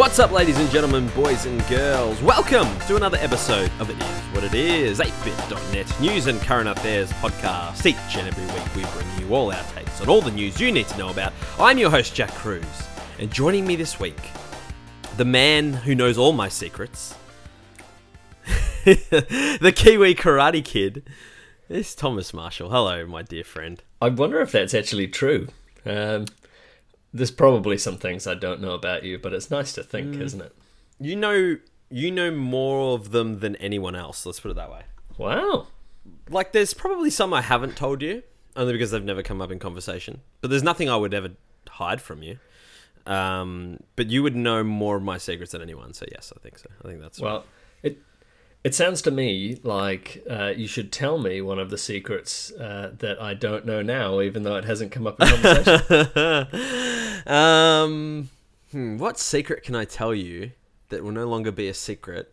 What's up, ladies and gentlemen, boys and girls? Welcome to another episode of It Is What It Is, 8bit.net news and current affairs podcast. Each and every week, we bring you all our takes on all the news you need to know about. I'm your host, Jack Cruz, and joining me this week, the man who knows all my secrets, the Kiwi Karate Kid, is Thomas Marshall. Hello, my dear friend. I wonder if that's actually true. Um, there's probably some things I don't know about you, but it's nice to think, Mm. isn't it? You know, you know more of them than anyone else. Let's put it that way. Wow. like there's probably some I haven't told you, only because they've never come up in conversation. But there's nothing I would ever hide from you. Um, but you would know more of my secrets than anyone. So yes, I think so. I think that's Well, it it sounds to me like uh, you should tell me one of the secrets uh, that I don't know now, even though it hasn't come up in conversation. um, hmm, what secret can I tell you that will no longer be a secret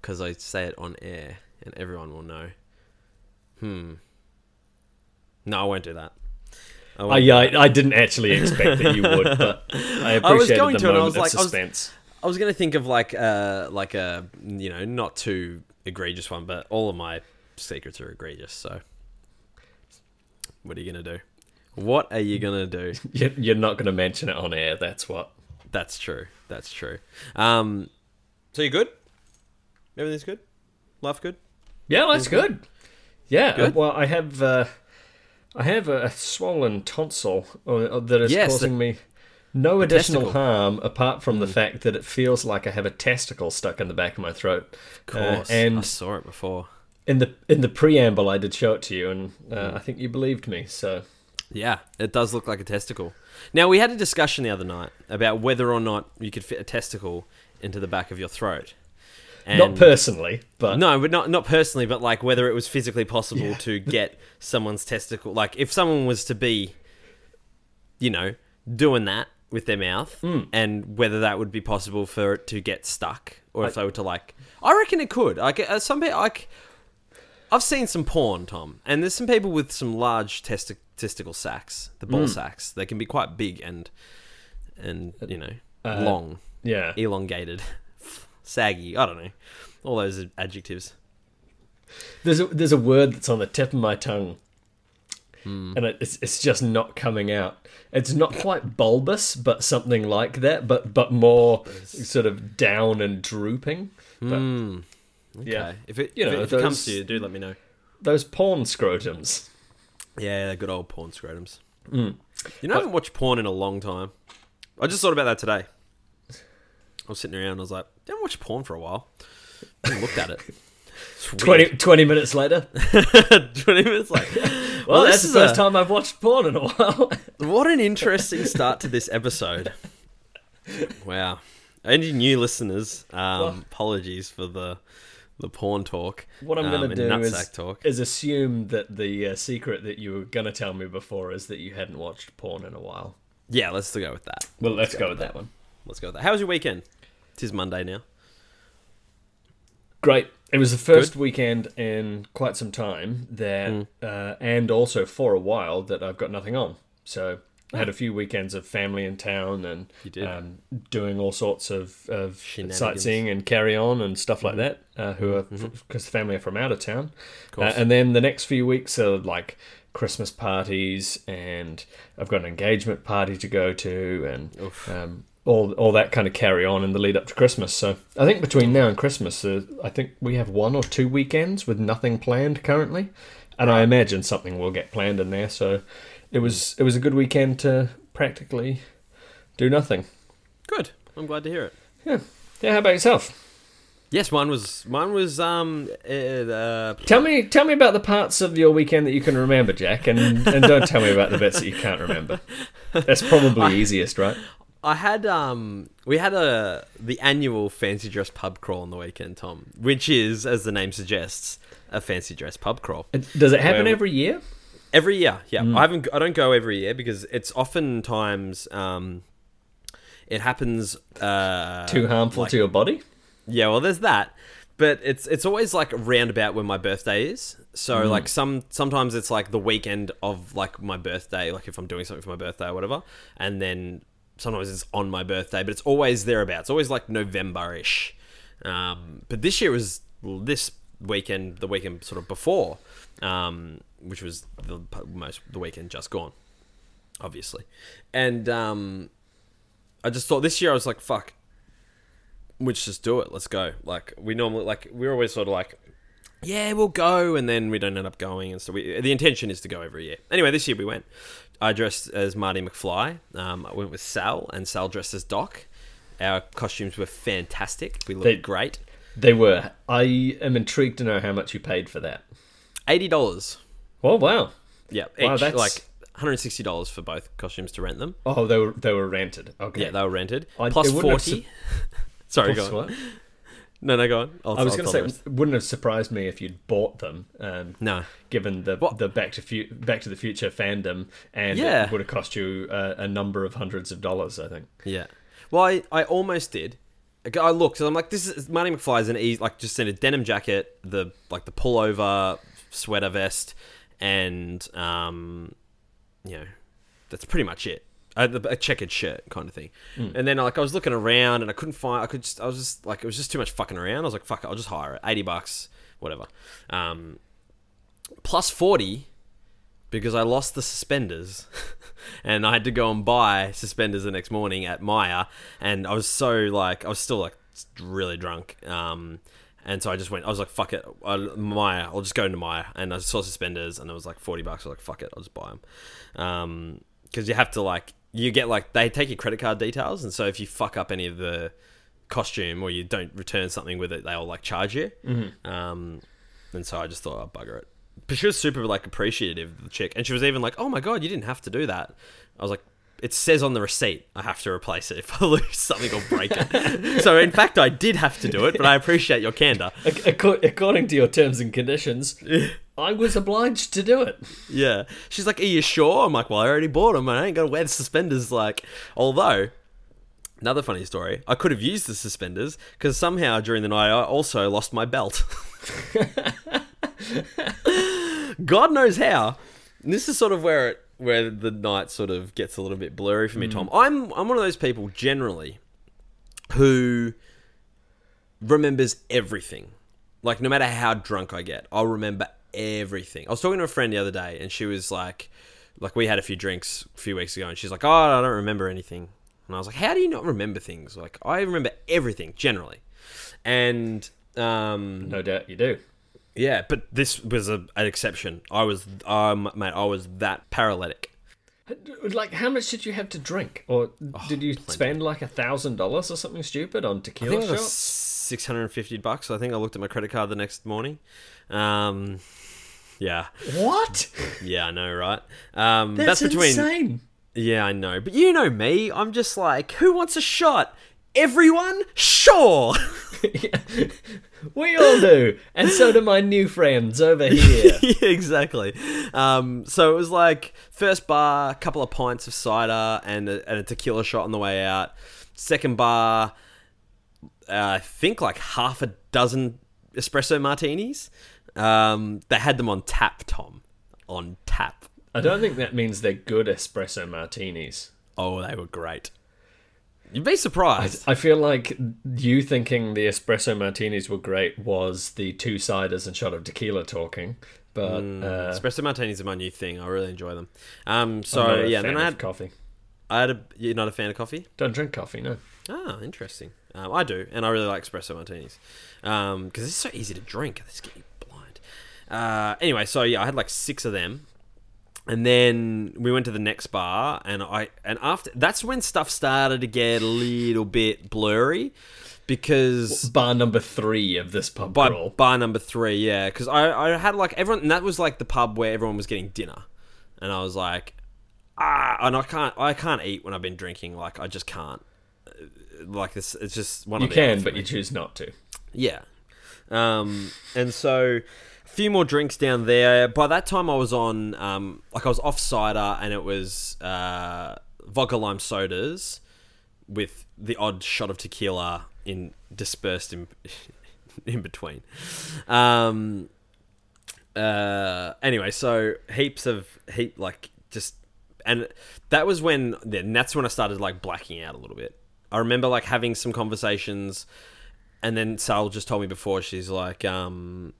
because I say it on air and everyone will know? Hmm. No, I won't do that. I I, yeah, I, I didn't actually expect that you would, but I appreciated going the to, and I moment was of like- I was- suspense. I was gonna think of like uh like a you know not too egregious one, but all of my secrets are egregious. So, what are you gonna do? What are you gonna do? You're, you're not going to mention it on air. That's what. That's true. That's true. Um, so you good? Everything's good. Life good. Yeah, that's good. Yeah, Good? well, I have uh, I have a, a swollen tonsil uh, that is Yes, causing me no additional testicle. harm apart from the fact that it feels like I have a testicle stuck in the back of my throat. Of Uh, course. I saw it before. in the in the preamble, I did show it to you, and uh, I think you believed me. So Yeah, it does look like a testicle. Now we had a discussion the other night about whether or not you could fit a testicle into the back of your throat. And not personally, but No, but not not personally, but like whether it was physically possible Yeah. to get someone's testicle. Like if someone was to be, you know, doing that with their mouth, Hmm. and whether that would be possible for it to get stuck, or if they were to like, I reckon it could. Like uh, some people, like I've seen some porn, Tom, and there's some people with some large testi- testicle sacs, the ball sacks. They can be quite big and and you know Uh, long yeah, elongated, saggy. I don't know, all those adjectives. there's a, there's a word that's on the tip of my tongue, Hmm. and it's it's just not coming out. It's not quite bulbous, but something like that, but but more sort of down and drooping. But Hmm. yeah, If it You know, know if it comes to you, do let me know. those porn scrotums. Yeah, good old porn scrotums. Mm. You know, I haven't watched porn in a long time. I just thought about that today. I was sitting around. and I was like, I haven't watched porn for a while. I looked at it. It's 20, 20 minutes later. 20 minutes like, Well, well, that's the first a- time I've watched porn in a while. What an interesting start to this episode. Wow. Any new listeners, um, apologies for the the porn talk. What I'm um, going to do is, talk. is assume that the uh, secret that you were going to tell me before is that you hadn't watched porn in a while. Yeah, let's go with that. Well, let's, go with that one. Let's go with that. How was your weekend? It is Monday now. Great. It was the first weekend in quite some time that, Mm. uh, and also for a while that I've got nothing on. So I had a few weekends of family in town and Um, doing all sorts of, of sightseeing and carry on and stuff like that. Uh, who are because the family are from out of town, Of. Uh, and then the next few weeks are like Christmas parties, and I've got an engagement party to go to, and um, all all that kind of carry on in the lead up to Christmas. So I think between now and Christmas, uh, I think we have one or two weekends with nothing planned currently, and I imagine something will get planned in there. So it was it was a good weekend to practically do nothing. Good. I'm glad to hear it. Yeah, yeah. How about yourself? Yes, mine was mine was um uh, uh, Tell me tell me about the parts of your weekend that you can remember, Jack, and and don't tell me about the bits that you can't remember. That's probably easiest, right? I had um we had a the annual fancy dress pub crawl on the weekend, Tom, which is as the name suggests a fancy dress pub crawl. Does it happen Well- every year? Every year, yeah. I haven't. I don't go every year because it's oftentimes um, it happens. Uh, Too harmful like- to your body? Yeah, well, there's that, but it's it's always like roundabout when my birthday is. So like some sometimes it's like the weekend of like my birthday, like if I'm doing something for my birthday or whatever, and then sometimes it's on my birthday, but it's always thereabouts. Always like November ish. Um, but this year was this weekend, the weekend sort of before, um, which was the most the weekend just gone, obviously, and um, I just thought this year I was like, fuck, let's just do it. Let's go. Like we normally like we're always sort of like. Yeah, we'll go, and then we don't end up going, and so we, the intention is to go every year. Anyway, this year we went. I dressed as Marty McFly. Um, I went with Sal, and Sal dressed as Doc. Our costumes were fantastic. We looked They- great. They were. I am intrigued to know how much you paid for that. Eighty dollars. Oh wow! Yeah, Wow, each, that's- like one hundred sixty dollars for both costumes to rent them. Oh, they were they were rented. Okay. Yeah, they were rented. I- Plus it wouldn't forty. Sorry, Plus go on. what? No, no, go on. I'll, I was going to say, it wouldn't have surprised me if you'd bought them. Um, no. Given the What? the Back to Fu- Back to the Future fandom, and Yeah. it would have cost you uh, a number of hundreds of dollars, I think. Yeah. Well, I, I almost did. I looked, and I'm like, this is Marty McFly's an easy, like just in a denim jacket, the like the pullover, sweater vest, and um, you know, that's pretty much it. A, a checkered shirt kind of thing. And then like I was looking around and I couldn't find. I could just. I was just like it was just too much fucking around. I was like, fuck it, I'll just hire it. Eighty bucks, whatever. Um, plus forty because I lost the suspenders and I had to go and buy suspenders the next morning at Myer and I was so like I was still like really drunk um and so I just went I was like fuck it I, Myer I'll just go into Myer and I saw suspenders and it was like 40 bucks I was like fuck it I'll just buy them um because you have to like you get like they take your credit card details and so if you fuck up any of the costume or you don't return something with it they'll like charge you um and so I just thought I'd bugger it. But she was super like appreciative, of the chick, and she was even like, "Oh my god, you didn't have to do that." I was like, "It says on the receipt I have to replace it if I lose something or break it." so in fact, I did have to do it, but I appreciate your candor. According to your terms and conditions, I was obliged to do it. Yeah, she's like, "Are you sure?" I'm like, "Well, I already bought them. I ain't gonna wear the suspenders." Like, although. Another funny story. I could have used the suspenders because somehow during the night I also lost my belt. God knows how. And this is sort of where it, where the night sort of gets a little bit blurry for me, mm. Tom. I'm I'm one of those people generally who remembers everything. Like no matter how drunk I get, I'll remember everything. I was talking to a friend the other day, and she was like, like we had a few drinks a few weeks ago, and she's like, "Oh, I don't remember anything." And I was like, "How do you not remember things?" Like I remember everything generally, and um, No doubt you do. yeah, but this was a, an exception. I was, um, mate, I was that paralytic. Like, how much did you have to drink, or did you spend like a thousand dollars or something stupid on I tequila think it was shots? six hundred and fifty bucks. I think I looked at my credit card the next morning. Um, yeah, What? yeah, I know, right? Um, That's, that's, between. insane. Yeah, I know, but you know me. I'm just like, who wants a shot? Everyone, sure. we all do, and so do my new friends over here. yeah, exactly. Um, so it was like first bar, couple of pints of cider and a, and a tequila shot on the way out. Second bar, uh, I think like half a dozen espresso martinis. Um, they had them on tap, Tom, on tap. I don't think that means they're good espresso martinis. Oh, they were great. You'd be surprised. I feel like you thinking the espresso martinis were great was the two ciders and shot of tequila talking, but uh, Espresso martinis are my new thing. I really enjoy them. Um, I'm so not a yeah, fan then I had coffee. I had a. You're not a fan of coffee? Don't drink coffee, no. Ah, interesting. Um, I do, and I really like espresso martinis because it's so easy to drink. They just get you. Uh, anyway, so yeah, I had like six of them, and then we went to the next bar, and I and after that's when stuff started to get a little bit blurry because Bar number three of this pub by crawl. bar number three, yeah, because I, I had like everyone, and that was like the pub where everyone was getting dinner, and I was like, ah, and I can't, I can't eat when I've been drinking, like I just can't, Uh, like this, it's just one You of the you can, but me. you choose not to. yeah, um, and so few more drinks down there. By that time, I was on, um, like I was off cider, and it was uh, vodka lime sodas with the odd shot of tequila in dispersed in in between. Um, uh, anyway, so heaps of heap like just and that was when then that's when I started like blacking out a little bit. I remember like having some conversations, and then Sal just told me before she's like, um,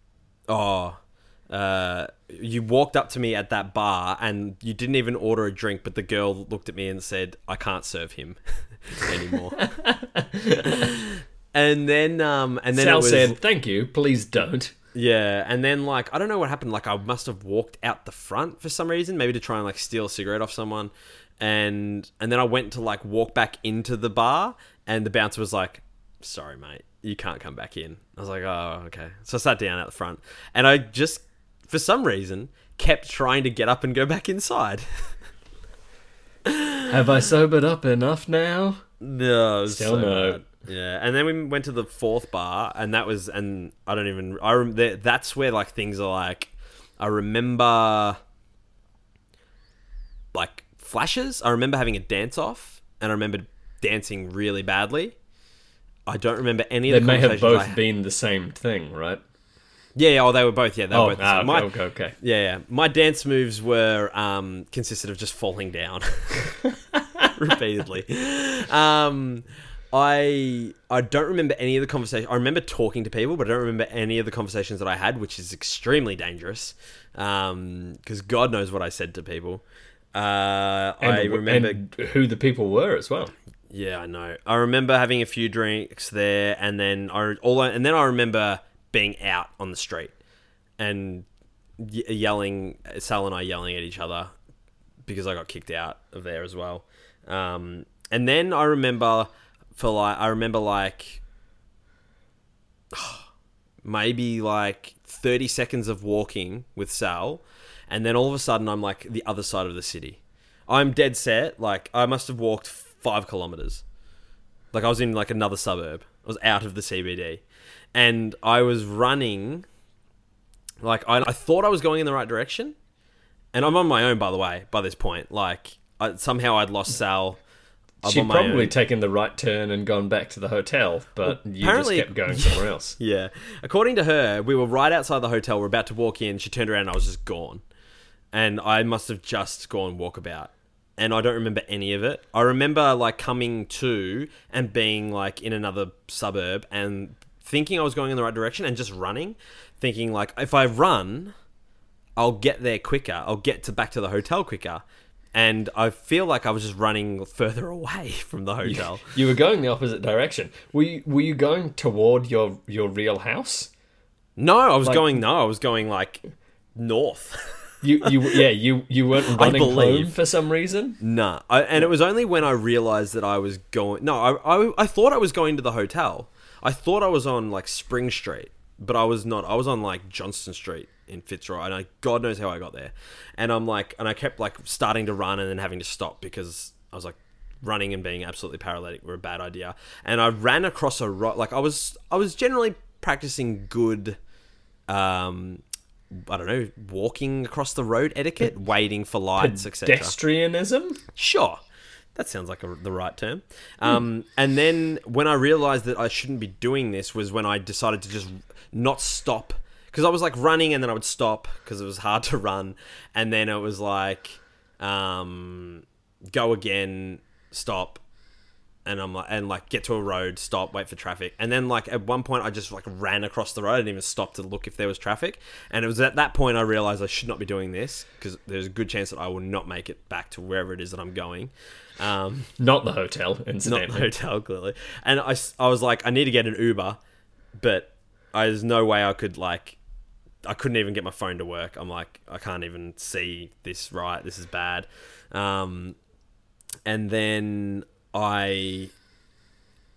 "Oh, uh, you walked up to me at that bar and you didn't even order a drink, but the girl looked at me and said, I can't serve him anymore. and then, um, and then Sal was, said, "Thank you, please don't." yeah, and then like I don't know what happened. Like I must have walked out the front for some reason, maybe to try and like steal a cigarette off someone, and and then I went to like walk back into the bar, and the bouncer was like, "Sorry, mate, you can't come back in." I was like, "Oh, okay." So I sat down at the front, and I just for some reason kept trying to get up and go back inside. Have I sobered up enough now? No, Still so no. bad. Yeah, and then we went to the fourth bar, and that was, and I don't even, I rem- that's where like things are like, I remember, like flashes. I remember having a dance off, and I remember dancing really badly. I don't remember any They of the. They may have both I- been the same thing, right? Yeah, yeah, oh, they were both. Yeah, they were Oh, both. the ah. My- okay, okay. Yeah, yeah. My dance moves were um, consisted of just falling down repeatedly. Um, I I don't remember any of the conversation. I remember talking to people, but I don't remember any of the conversations that I had, which is extremely dangerous. Because God knows what I said to people. Uh, And, I remember. who the people were as well. Yeah, I know. I remember having a few drinks there, and then I all and then I remember being out on the street and yelling, Sal and I yelling at each other because I got kicked out of there as well. Um, and then I remember for like I remember like maybe like 30 seconds of walking with Sal, and then all of a sudden I'm like the other side of the city. I'm dead set. Like I must have walked five kilometers. Like I was in like another suburb. I was out of the CBD, and I was running. Like I, I thought I was going in the right direction, and I'm on my own by the way. By this point, like I, somehow I'd lost Sal. I'm She'd probably own. taken the right turn and gone back to the hotel, but you just kept going somewhere else. Yeah. According to her, we were right outside the hotel. We're about to walk in. She turned around and I was just gone. And I must have just gone walkabout. And I don't remember any of it. I remember like coming to and being like in another suburb and thinking I was going in the right direction and just running, thinking like if I run, I'll get there quicker. I'll get to back to the hotel quicker. And I feel like I was just running further away from the hotel. You were going the opposite direction. Were you, were you going toward your your real house? No, I was Like- going no, I was going like north. You you yeah you you weren't running home for some reason. Nah, I, and it was only when I realized that I was going. No, I, I, I thought I was going to the hotel. I thought I was on like Spring Street, but I was not. I was on like Johnston Street in Fitzroy, and I, God knows how I got there. And I'm like, and I kept like starting to run and then having to stop because I was like, running and being absolutely paralytic were a bad idea. And I ran across a road. Like I was, I was generally practicing good. Um, I don't know, walking across the road etiquette, waiting for lights, etc. Pedestrianism. Sure. That sounds like a, the right term. Um, and then when I realized that I shouldn't be doing this was when I decided to just not stop. Because I was like running and then I would stop because it was hard to run. And then it was like, um, go again, stop. And I'm like, and like get to a road, stop, wait for traffic. And then like at one point I just like ran across the road. Didn't even stop to look if there was traffic. And it was at that point I realized I should not be doing this because there's a good chance that I will not make it back to wherever it is that I'm going. Um, Not the hotel, incidentally. not the hotel clearly. And I, I was like, I need to get an Uber, but I, there's no way I could like, I couldn't even get my phone to work. I'm like, I can't even see this right. This is bad. Um, and then I,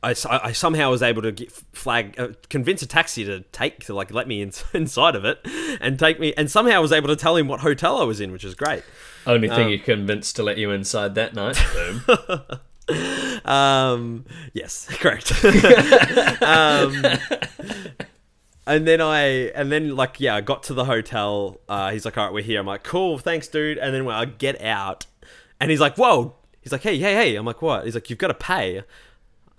I, I somehow was able to get flag, uh, convince a taxi to take to like let me in, inside of it, and take me, and somehow I was able to tell him what hotel I was in, which is great. Only Um, thing you convinced to let you inside that night. Boom. Um, yes, correct. um, and then I, and then like, yeah, I got to the hotel. Uh, he's like, all right, we're here. I'm like, cool, thanks, dude. And then when I get out, and he's like, whoa. He's like, hey, hey, hey. I'm like, what? He's like, you've got to pay.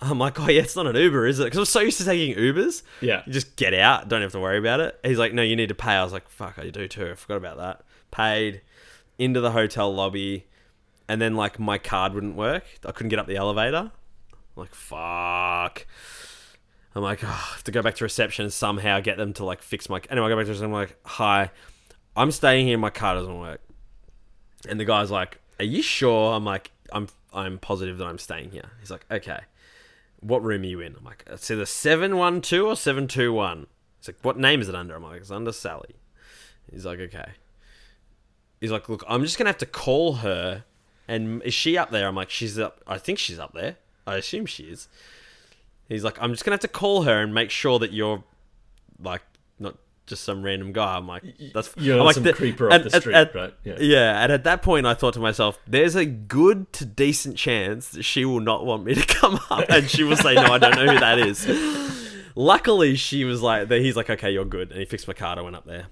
I'm like, oh yeah, it's not an Uber, is it? Because I'm so used to taking Ubers. Yeah. You just get out, don't have to worry about it. He's like, no, you need to pay. I was like, fuck, I do too. I forgot about that. Paid into the hotel lobby. and then like my card wouldn't work. I couldn't get up the elevator. I'm like fuck. I'm like, oh, I have to go back to reception and somehow get them to like fix my. Anyway, I go back to reception. I'm like, hi, I'm staying here. My car doesn't work. And the guy's like, "Are you sure?" I'm like, "I'm I'm positive that I'm staying here." He's like, "Okay, what room are you in?" I'm like, "It's either seven one two or seven two one." He's like, "What name is it under?" I'm like, "It's under Sally." He's like, "Okay." He's like, "Look, I'm just gonna have to call her." And is she up there? I'm like, "She's up. I think she's up there. I assume she is." He's like, "I'm just gonna have to call her and make sure that you're like not just some random guy." I'm like, "That's You're I'm like some the- creeper off the street, and- right? Yeah. yeah, and at that point, I thought to myself, "There's a good to decent chance that she will not want me to come up, and she will say, no, I don't know who that is." Luckily, she was like, "He's like, okay, you're good," and he fixed my card. I went up there,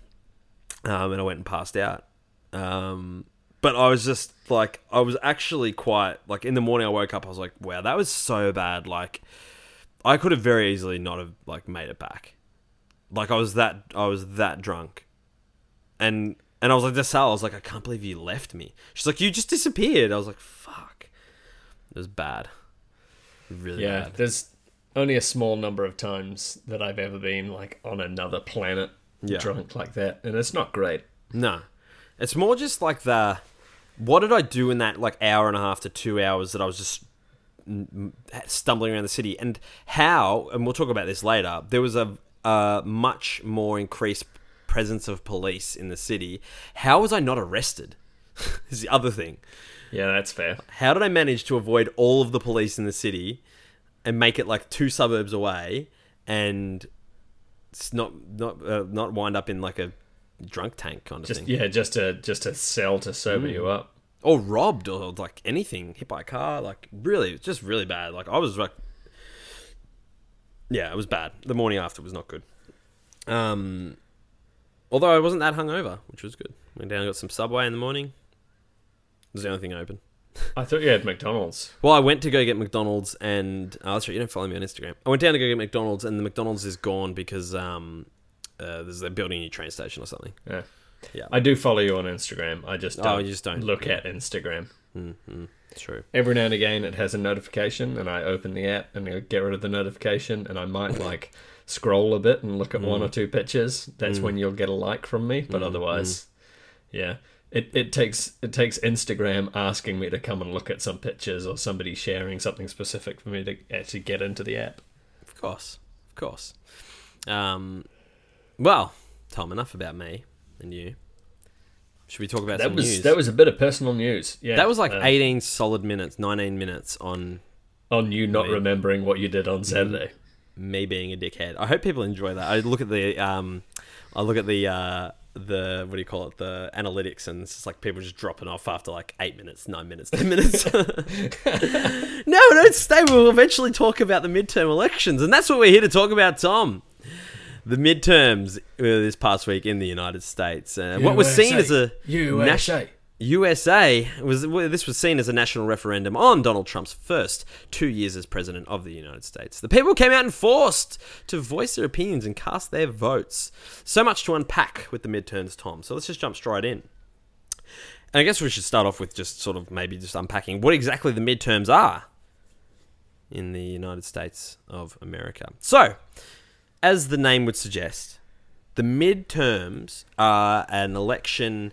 um, and I went and passed out. Um, but I was just like, I was actually quite like in the morning. I woke up, I was like, "Wow, that was so bad." Like, I could have very easily not have like made it back. Like, I was that I was that drunk and and I was like to Sal, I was like, I can't believe you left me. She's like, you just disappeared. I was like, fuck. It was bad. Really Yeah, bad. there's only a small number of times that I've ever been like on another planet Yeah. drunk like that, and it's not great. No. It's more just like the what did I do in that like hour and a half to two hours that I was just stumbling around the city and how and we'll talk about this later there was a, a much more increased presence of police in the city how was I not arrested is the other thing Yeah, that's fair. how did I manage to avoid all of the police in the city and make it like two suburbs away and it's not not uh, not wind up in like a drunk tank kind of Just thing yeah, just to just to sell to sober Mm. you up. or robbed or like anything hit by a car like really just really bad like I was like yeah it was bad the morning after was not good um although I wasn't that hungover which was good went down and got some subway in the morning it was the only thing open I thought you had McDonald's. Well, I went to go get McDonald's, and oh, that's right. You don't follow me on Instagram. I went down to go get McDonald's, and the McDonald's is gone because um, uh, there's they're building a new train station or something. Yeah. Yeah. I do follow you on Instagram. I just Oh, don't you just don't- look at Instagram. Mm-hmm. True. Every now and again, it has a notification, and I open the app and I get rid of the notification, and I might like scroll a bit and look at one Mm. or two pictures. That's when you'll get a like from me. But Mm, otherwise, yeah, it, it takes it takes Instagram asking me to come and look at some pictures or somebody sharing something specific for me to actually get into the app. Of course, of course. Um, well, Tom, enough about me and you. Should we talk about That some was news? that was a bit of personal news. Yeah, that was like uh, 18 solid minutes, 19 minutes on on you not Me. remembering what you did on Saturday. me being a dickhead. I hope people enjoy that. I look at the um, I look at the uh, the what do you call it? The analytics, and it's just like people just dropping off after like eight minutes, nine minutes, ten minutes. no, don't stay. We'll eventually talk about the midterm elections, and that's what we're here to talk about, Tom. The midterms uh, this past week in the United States. Uh, what was seen as a USA. USA was well, this was seen as a national referendum on Donald Trump's first two years as president of the United States. The people came out and forced to voice their opinions and cast their votes. So much to unpack with the midterms, Tom. So let's just jump straight in. And I guess we should start off with just sort of maybe just unpacking what exactly the midterms are in the United States of America. So, as the name would suggest, the midterms are an election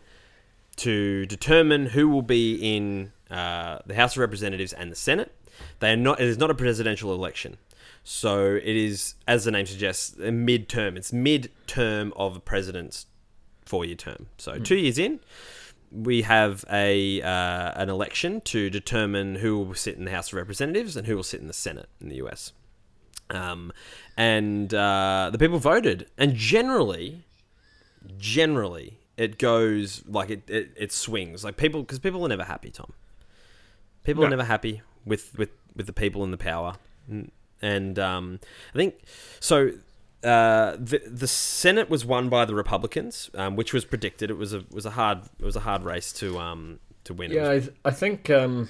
to determine who will be in uh, the House of Representatives and the Senate. They are not. It is not a presidential election, so it is, as the name suggests, a mid-term. It's mid-term of a president's four-year term. So two years in, we have a uh, an election to determine who will sit in the House of Representatives and who will sit in the Senate in the U.S. Um, and uh, the people voted, and generally, generally it goes like it, it, it swings like people because people are never happy tom people are never happy with with with the people in the power and um i think so uh, the the Senate was won by the Republicans, um, which was predicted. It was a was a hard it was a hard race to um to win. Yeah, was- I, I think um,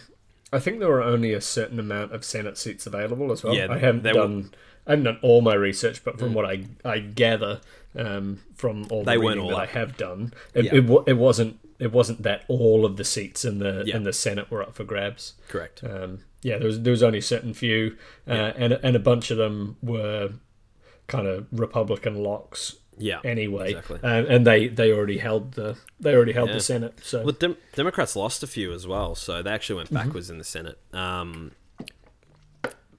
I think there were only a certain amount of Senate seats available as well. Yeah, I haven't there were- done I haven't done all my research, but from what I I gather um, from all the They weren't reading all that I have done, it, Yeah. it, it wasn't it wasn't that all of the seats in the Yeah. in the Senate were up for grabs. Correct. Um, yeah, there was there was only a certain few, uh, and and a bunch of them were kind of Republican locks Yeah. anyway, exactly. um, and they they already held the they already held Yeah. the Senate. So Well, Dem- Democrats lost a few as well, so they actually Mm-hmm. went backwards in the Senate. Um,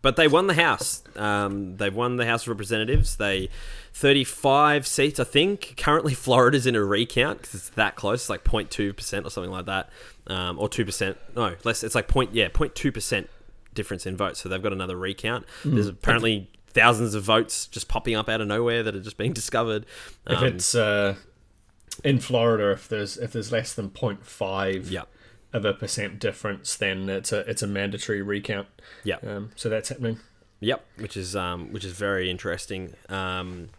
but they won the House. Um, they won the House of Representatives. They thirty-five seats, I think. Currently, Florida's in a recount because it's that close. It's like 02 percent or something like that, um, or two percent. No, less. It's like point yeah, 02 percent difference in votes. So they've got another recount. Mm. There's apparently thousands of votes just popping up out of nowhere that are just being discovered. if Um, it's uh, in Florida, if there's if there's less than 0.5 yeah, of a percent difference, then it's a it's a mandatory recount. yeah. Um, so that's happening. Yep, which is um, which is very interesting. Um,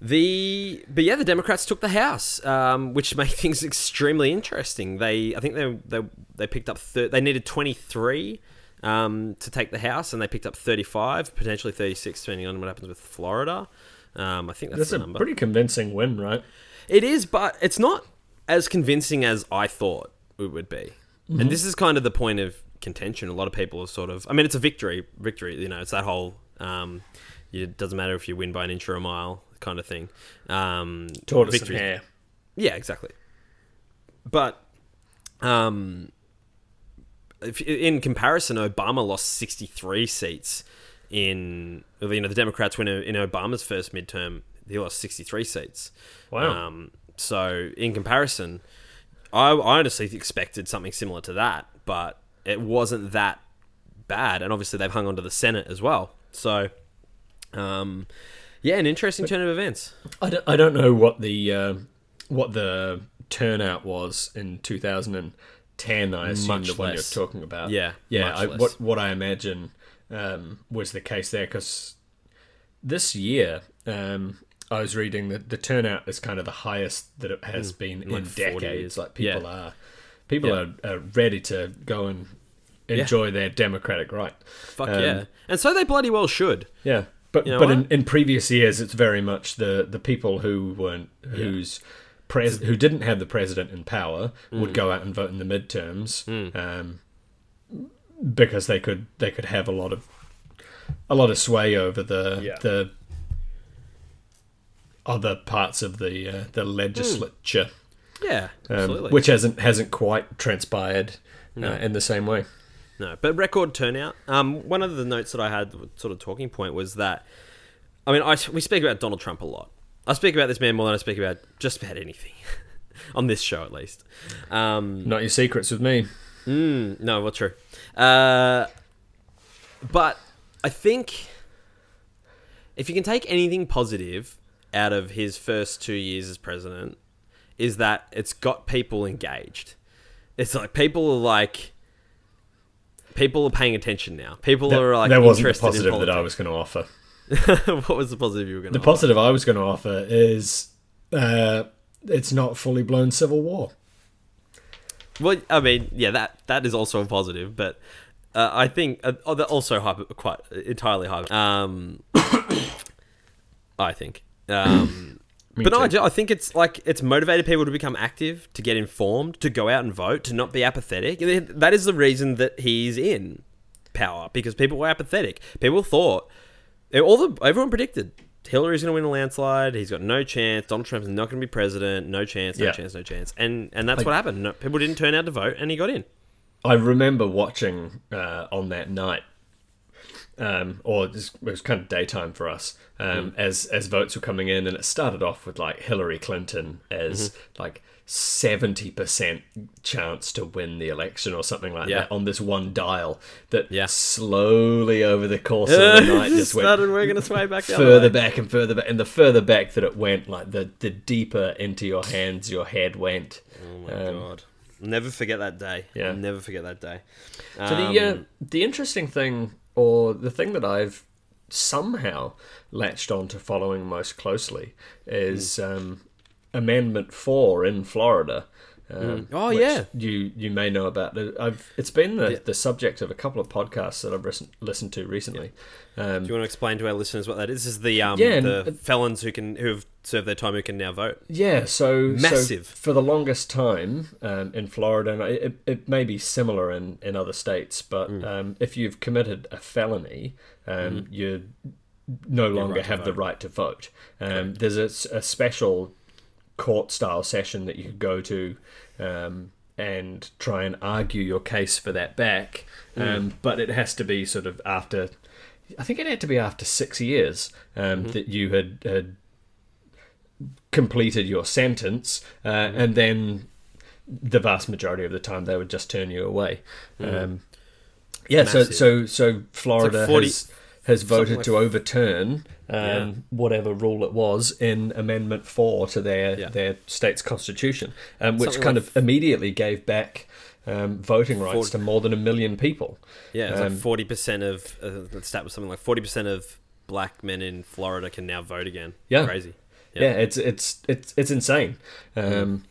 the but yeah, the Democrats took the House, um, which made things extremely interesting. They I think they they, they picked up thir- they needed twenty three um, to take the House, and they picked up thirty five, potentially thirty six, depending on what happens with Florida. Um, I think that's That's a number. pretty convincing win, right? It is, but it's not as convincing as I thought it would be. And this is kind of the point of contention. A lot of people are sort of. I mean, it's a victory. Victory. You know, it's that whole. Um, it doesn't matter if you win by an inch or a mile kind of thing. Um, Tortoise victory- and hare. yeah, exactly. But um, if, in comparison, Obama lost 63 seats in you know the Democrats when in Obama's first midterm he lost 63 seats. Wow. Um, so in comparison, I, I honestly expected something similar to that, but it wasn't that bad. And obviously they've hung on to the Senate as well. So um, yeah, an interesting turn of events. I don't, I don't know what the uh, what the turnout was in 2010. I assume Much the one you're talking about. Yeah, yeah. I, what what I imagine um, was the case there because this year um, I was reading that the turnout is kind of the highest that it has been in 40 decades. years. Like people Yeah. are people Yeah. are, are ready to go and enjoy their democratic right. Fuck Um, yeah. And so they bloody well should. Yeah, but You know but in, in previous years, it's very much the the people who weren't whose pres who didn't have the president in power Mm. would go out and vote in the midterms, um, because they could they could have a lot of a lot of sway over the Yeah. the other parts of the uh, the legislature, Yeah, um, which hasn't hasn't quite transpired uh, in the same way. No, but record turnout. Um, one of the notes that I had, sort of talking point, was that I mean, I we speak about Donald Trump a lot. I speak about this man more than I speak about just about anything on this show, at least. Um, Not your secrets with me. Mm, no, well, true. Uh, but I think if you can take anything positive out of his first two years as president, is that it's got people engaged. It's like people are like. People are paying attention now. People That, are like that wasn't the positive in that I was going to offer. what was the positive you were going The to? positive I was going to offer is uh, it's not fully blown civil war. Well, I mean, yeah, that that is also a positive, but uh, I think uh, oh, also hyper, quite entirely hyper. Um, I think. Um, but no. I, ju- I think it's like it's motivated people to become active, to get informed, to go out and vote, to not be apathetic. That is the reason that he's in power because people were apathetic. People thought all the everyone predicted Hillary's going to win a landslide. He's got no chance. Donald Trump's not going to be president. No chance. No Yeah. chance. No chance. And and that's Like- what happened. No, people didn't turn out to vote, and he got in. I remember watching uh, on that night, um, or it was, kind of daytime for us, um, as as votes were coming in, and it started off with like Hillary Clinton as like seventy percent chance to win the election or something like Yeah. that on this one dial. That Yeah. slowly over the course of the night just went started working its way back further back and further back, and the further back that it went, like the the deeper into your hands your head went. Oh my Um, god! Never forget that day. Yeah. never forget that day. So the uh, Um, the interesting thing, or the thing that I've somehow latched on to following most closely, is um, Amendment Four in Florida, Um, Oh, which yeah. you you may know about. It. I've it's been the, the subject of a couple of podcasts that I've listen, listened to recently. Um, Do you want to explain to our listeners what that is? This is the um, Yeah, and- the felons who can who have served their time who can now vote. Yeah, so so Massive. for the longest time um, in Florida, and it, it may be similar in, in other states, but Mm. um, if you've committed a felony, um, you no longer right have the right to vote. Um, there's a special court style session that you could go to um, and try and argue your case for that back, Mm. um, but it has to be sort of after. I think it had to be after six years um, Mm-hmm. that you had, had completed your sentence, uh, and then the vast majority of the time they would just turn you away. Um, yeah, so massive. so so Florida 40 has has voted like- to overturn um, Yeah. whatever rule it was in Amendment Four to their Yeah. their state's constitution, um, which Something kind like of immediately gave back. Um, voting rights to more than a million people. Yeah, Um, like forty percent of uh, the stat was something like forty percent of black men in Florida can now vote again. Yeah. crazy. Yeah, it's it's it's it's insane. Um,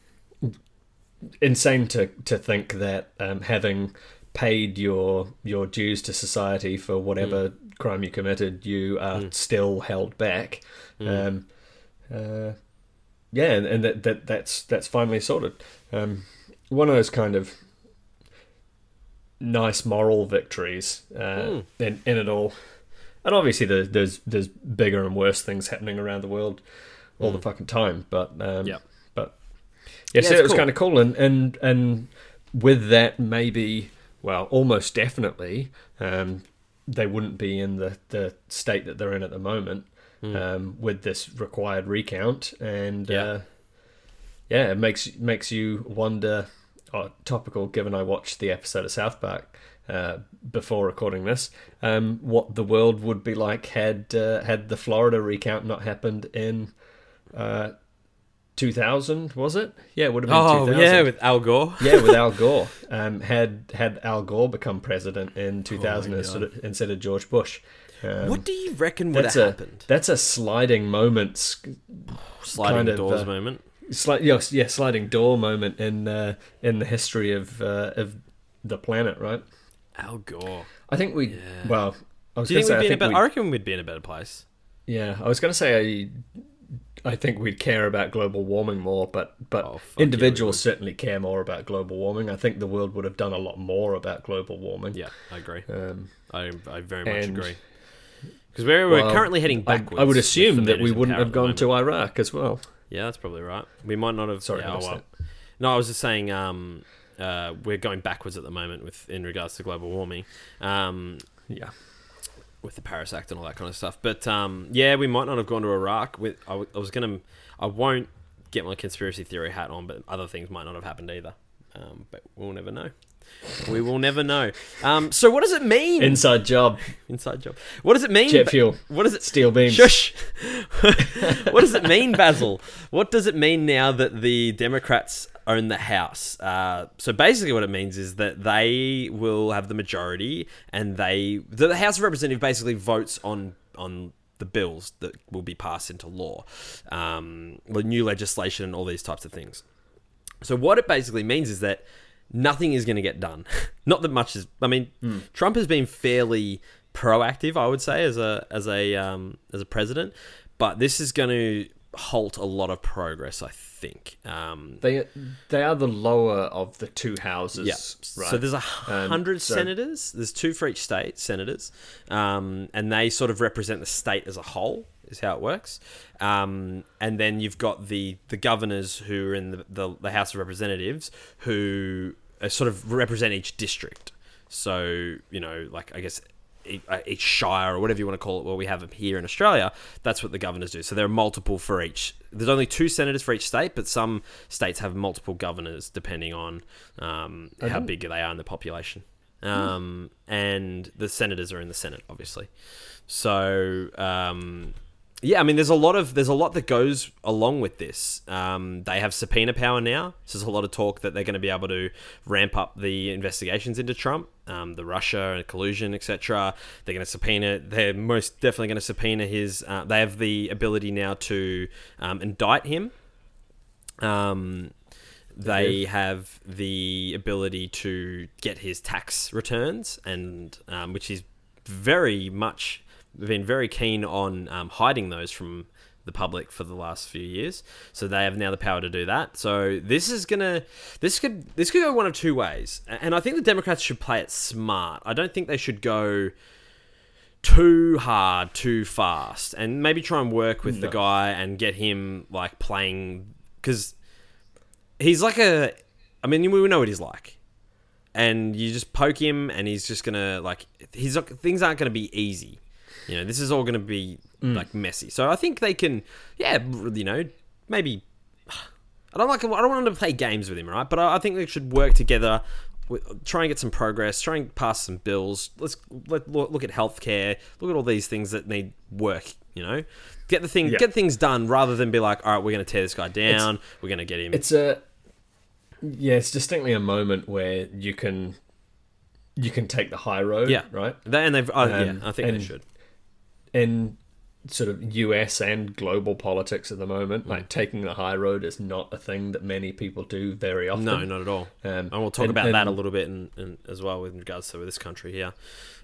Insane to to think that um, having paid your your dues to society for whatever crime you committed, you are still held back. Um, uh, yeah, and, and that, that that's that's finally sorted. Um, one of those kind of nice moral victories uh, in in it all. And obviously, there's there's there's bigger and worse things happening around the world all the fucking time. But um, Yeah. but yeah, so it was cool. kind of cool, and and and with that, maybe well, almost definitely, um, they wouldn't be in the the state that they're in at the moment um, with this required recount, and Yeah. uh, yeah, it makes makes you wonder. Oh, topical, given I watched the episode of South Park uh, before recording this, um, what the world would be like had uh, had the Florida recount not happened in uh, 2000. Was it? Yeah, it would have been. Oh 2000. yeah, with Al Gore. yeah, with Al Gore. Um, had had Al Gore become president in 2000 Oh instead of, instead of George Bush. Um, what do you reckon would have happened? that's a sliding moments Sliding kind of, doors uh, moment. Sli- yes, yeah, sliding door moment in uh, in the history of uh, of the planet, right? Al Gore. I think we. Well, I was Do you going to think say. we'd be in a better? I reckon we'd be in a better place. yeah, I was going to say. I, I think we'd care about global warming more, but but Oh, fuck yeah, individuals certainly care more about global warming. I think the world would have done a lot more about global warming. Yeah, I agree. Um, I, I very much and- agree. Because we're, we're currently heading I- backwards. I, would assume that we wouldn't have gone to. Iraq as well. Yeah, that's probably right. We might not have. Sorry, yeah, I oh, well. No, I was just saying. Um, uh, we're going backwards at the moment with in regards to global warming. Um, Yeah. With the Paris Act and all that kind of stuff. But um, yeah, we might not have gone to Iraq. With I, w- I was gonna, I won't get my conspiracy theory hat on, but other things might not have happened either. Um, but we'll never know. We will never know. Um, so what does it mean? Inside job, Inside job. What does it mean? jet fuel, What does it? steel beams. Shush. what does it mean, Basil? What does it mean now that the Democrats own the House? Uh, so basically, what it means is that they will have the majority, and they the House of Representatives basically votes on on the bills that will be passed into law, um, the new legislation, and all these types of things. So what it basically means is that nothing is going to get done. Not that much is. I mean, Trump has been fairly proactive, I would say, as a as a um, as a president, but this is going to halt a lot of progress. I think. Um, They they are the lower of the two houses. yeah. Right. So there's a hundred so- senators. There's two for each state, senators, um, and they sort of represent the state as a whole. Is how it works. Um, and then you've got the the governors who are in the, the, the House of Representatives who sort of represent each district. So you know, like I guess each, shire or whatever you want to call it, where we have them here in Australia, that's what the governors do. So there are multiple for each. There's only two senators for each state, but some states have multiple governors depending on um, how big they are in the population. Um, and the senators are in the Senate, obviously. So um, yeah, I mean, there's a lot of there's a lot that goes along with this. Um, they have subpoena power now. So there's a lot of talk that they're going to be able to ramp up the investigations into Trump, um, the Russia and collusion, etc. They're going to subpoena. They're most definitely going to subpoena his. Uh, they have the ability now to um, indict him. Um, they have the ability to get his tax returns, and um, which is very much been very keen on um, hiding those from the public for the last few years. So they have now the power to do that. So this is gonna this could this could go one of two ways, and I think the Democrats should play it smart. I don't think they should go too hard, too fast, and maybe try and work with the guy and get him like playing because he's like a. I mean, we know what he's like, and you just poke him, and he's just gonna like he's things aren't gonna be easy. You know, this is all gonna be like messy. So I think they can, yeah, you know, maybe. I don't like. I don't want them to play games with him, right? But I, I think they should work together. with- Try and get some progress. Try and pass some bills. Let's let look, look at healthcare. Look at all these things that need work. You know, get the thing, Yeah. get things done rather than be like, all right, we're going to tear this guy down. we're going to get him. It's a yeah, it's distinctly a moment where you can you can take the high road, Yeah. right? They- and they've. Yeah, Um, I think they and- should. In sort of US and global politics at the moment, Mm. like taking the high road is not a thing that many people do very often. No, not at all. Um, and we'll talk and- about that a little bit in, in, as well with regards to this country here.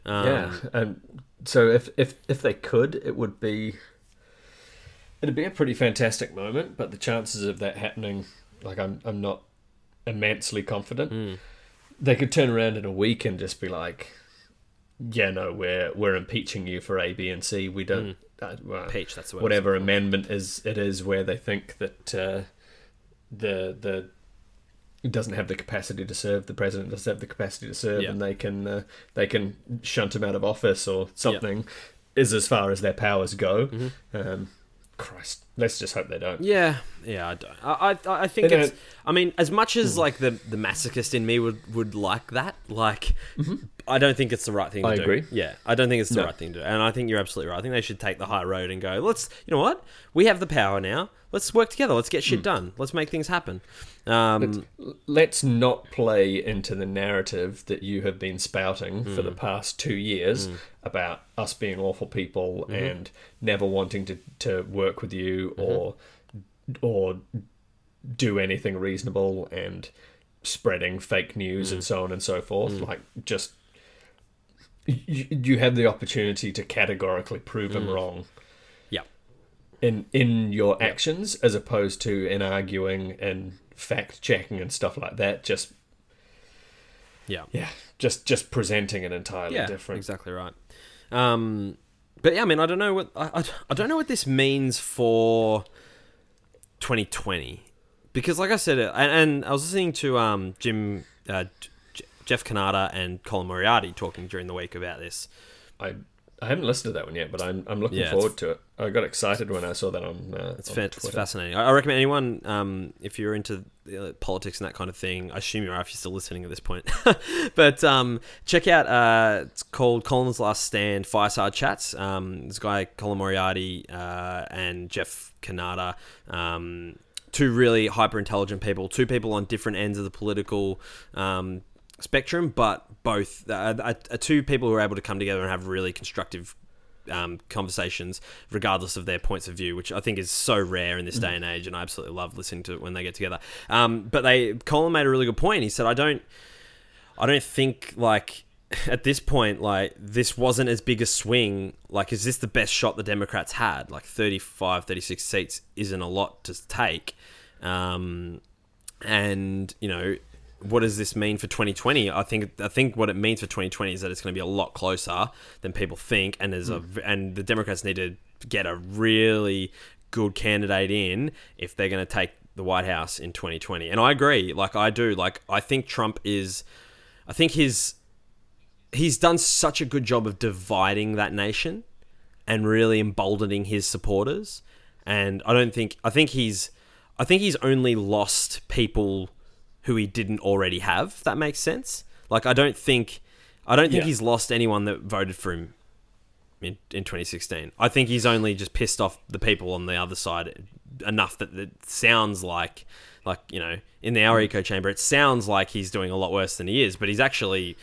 Um, yeah, and so if if if they could, it would be it'd be a pretty fantastic moment. But the chances of that happening, like I'm I'm not immensely confident. Hmm. They could turn around in a week and just be like, "Yeah, no, we're we're impeaching you for A, B, and C. We don't." Uh, well, Peach, that's the word. whatever amendment is it is where they think that uh, the the it doesn't have the capacity to serve the president doesn't have the capacity to serve Yeah. and they can uh, they can shunt him out of office or something is as far as their powers go Mm-hmm. um, Christ let's just hope they don't Yeah, yeah, I don't. I, I, I think They it's. don't- I mean, as much Hmm. as like the the masochist in me would would like that, like, I don't think it's the right thing to. I do. agree. Yeah, I don't think it's the No. right thing to do, and I think you're absolutely right. I think they should take the high road and go. Let's, you know what? We have the power now. Let's work together. Let's get shit Hmm. done. Let's make things happen. Um, let's not play into the narrative that you have been spouting for the Hmm. past two years about us being awful people Mm-hmm. and never wanting to, to work with you Mm-hmm. or or do anything reasonable and spreading fake news Mm. and so on and so forth. Like just you, you have the opportunity to categorically prove them wrong. Yeah, in in your actions as opposed to in arguing and fact checking and stuff like that just yeah. yeah just just presenting an entirely yeah, different. exactly right. Um, but yeah, I mean, I don't know what I, I, I don't know what this means for 2020 because, like I said, and, and I was listening to um Jim, uh, Jeff Cannata and Colin Moriarty talking during the week about this. i i haven't listened to that one yet but i'm, I'm looking Yeah, forward to it i got excited when i saw that on uh, It's, on it's fascinating. I, I recommend anyone, um, if you're into uh, politics and that kind of thing, I assume you are if you're still listening at this point. but um, check out, uh, it's called Colin's Last Stand Fireside Chats. Um, this guy, Colin Moriarty, uh, and Jeff Cannata. Um, two really hyper intelligent people, two people on different ends of the political um, spectrum, but both uh, two people who are able to come together and have really constructive um, conversations, regardless of their points of view, which I think is so rare in this day and age, and I absolutely love listening to it when they get together. Um, but they, Colin made a really good point. He said, "I don't, I don't think like." At this point, like this wasn't as big a swing. Like, is this the best shot the Democrats had? Like 35, 36 seats isn't a lot to take. Um, and you know what does this mean for 2020 i think i think what it means for 2020 is that it's going to be a lot closer than people think and there's a hmm. and the democrats need to get a really good candidate in if they're going to take the white house in 2020 and i agree like i do. Like i think trump is i think his he's done such a good job of dividing that nation and really emboldening his supporters. And I don't think I think he's I think he's only lost people who he didn't already have. If that makes sense. Like I don't think I don't think Yeah. he's lost anyone that voted for him in, in 2016. I think he's only just pissed off the people on the other side enough that it sounds like like you know in the our mm. echo chamber it sounds like he's doing a lot worse than he is, but he's actually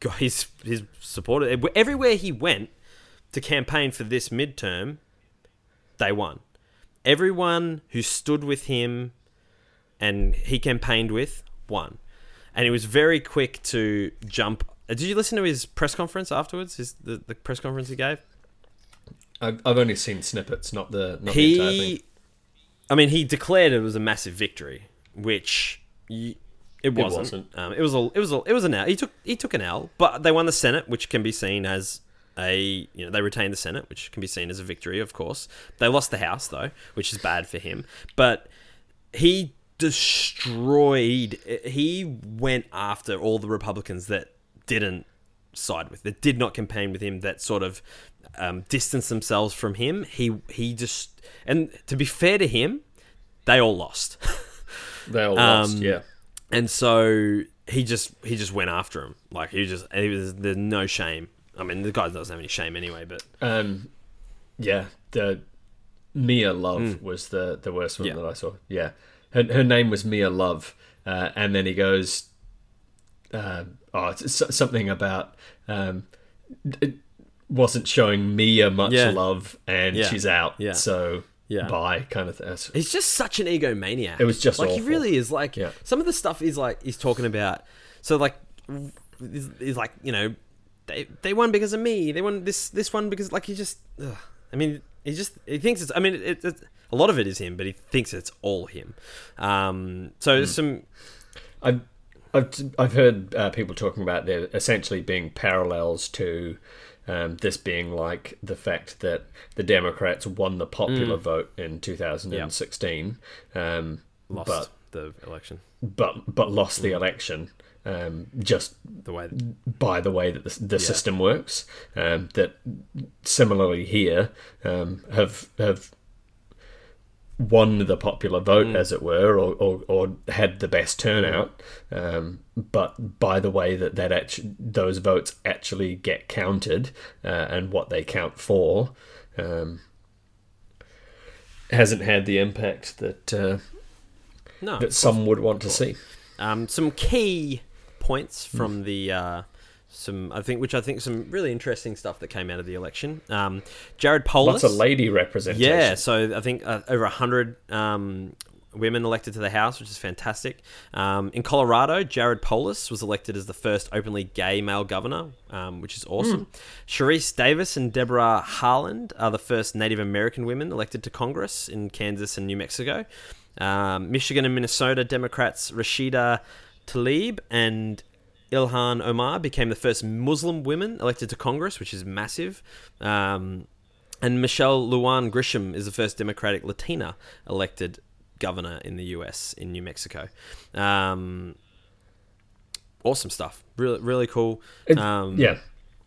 got his his supporter everywhere he went to campaign for this midterm, they won. Everyone who stood with him and he campaigned with won, and he was very quick to jump. uh, Did you listen to his press conference afterwards? His the, the press conference he gave. I've, I've only seen snippets, not the not the entire thing. He, I mean, he declared it was a massive victory, which it wasn't. wasn't. Um, it was a it was a it was an L. He took he took an L, but they won the Senate, which can be seen as a you know they retained the Senate, which can be seen as a victory, of course. They lost the House though, which is bad for him. But he destroyed. He went after all the Republicans that didn't side with, that did not campaign with him, that sort of um, distanced themselves from him. He he just and to be fair to him, they all lost. They all lost, Um, yeah. and so he just he just went after him like he just he was there's no shame i mean the guy doesn't have any shame anyway but Um, yeah, the Mia Love was the the worst one Mm. Yeah. that I saw. Yeah, her her name was Mia Love, uh, and then he goes, uh, oh, it's something about um, it wasn't showing Mia much Yeah. love, and Yeah. she's out. Yeah. So Yeah. bye, kind of thing. It's- he's just such an egomaniac It was just like he really is like Yeah. some of the stuff he's like he's talking about so like he's, he's like you know they they won because of me they won this this one because like he just ugh. i mean he just he thinks it's i mean it, it, a lot of it is him but he thinks it's all him um so Hmm. there's some I've I've I've heard uh, people talking about there essentially being parallels to um, this being like the fact that the Democrats won the popular Mm. vote in 2016, um, lost but the election but but lost Mm. the election um, just the way by the way that the, the system works. Um, that similarly here um, have have won the popular vote, Mm. as it were, or, or, or had the best turnout. Um, but by the way that that actu- those votes actually get counted uh, and what they count for. Um, hasn't had the impact that uh, no that some would want to see. Um, some key points from the uh, some I think which I think some really interesting stuff that came out of the election. Um, Jared Polis, Lots of lady representation. yeah. So I think uh, over hundred um, women elected to the House, which is fantastic. Um, in Colorado, Jared Polis was elected as the first openly gay male governor, um, which is awesome. Sharice Davids and Deborah Haaland are the first Native American women elected to Congress in Kansas and New Mexico. Um, Michigan and Minnesota Democrats Rashida Tlaib and Ilhan Omar became the first Muslim woman elected to Congress, which is massive. Um, and Michelle Lujan Grisham is the first Democratic Latina elected governor in the U.S. in New Mexico. Um, awesome stuff. Really, really cool. Um, yeah.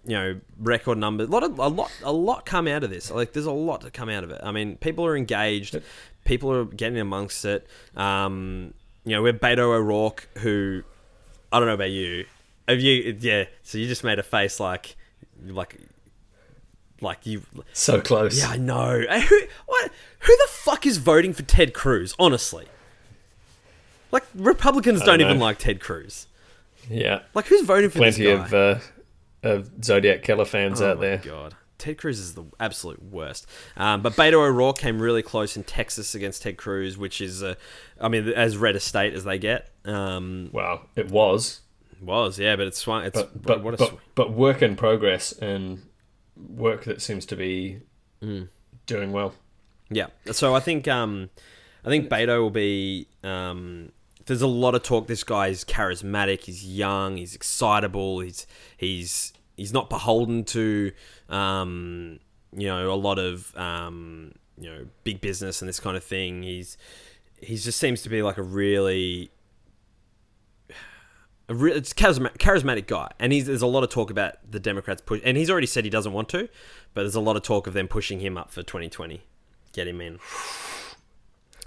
you know, record numbers. A lot of a lot a lot come out of this. Like, there's a lot to come out of it. I mean, people are engaged. People are getting amongst it. Um, you know, we're Beto O'Rourke, who I don't know about you. Have you? Yeah. So you just made a face like, like, like you. So close. Yeah, I know. Who, what? Who the fuck is voting for Ted Cruz? Honestly, like Republicans don't, don't even like Ted Cruz. Yeah. Like, who's voting for Plenty this guy? of uh, of Zodiac Killer fans Oh out there. God. Ted Cruz is the absolute worst. Um, but Beto O'Rourke came really close in Texas against Ted Cruz, which is, uh, I mean, as red a state as they get. Um, Well, it was, was yeah, but it's swung. It's but but what a but, sw- but work in progress and work that seems to be Mm. doing well. Yeah. So I think um, I think Beto will be. Um, there's a lot of talk. This guy is charismatic. He's young. He's excitable. He's he's he's not beholden to um, you know a lot of um, you know big business and this kind of thing. He's he just seems to be like a really a re- it's charismatic, charismatic guy, and he's, there's a lot of talk about the Democrats push, and he's already said he doesn't want to, but there's a lot of talk of them pushing him up for 2020, get him in.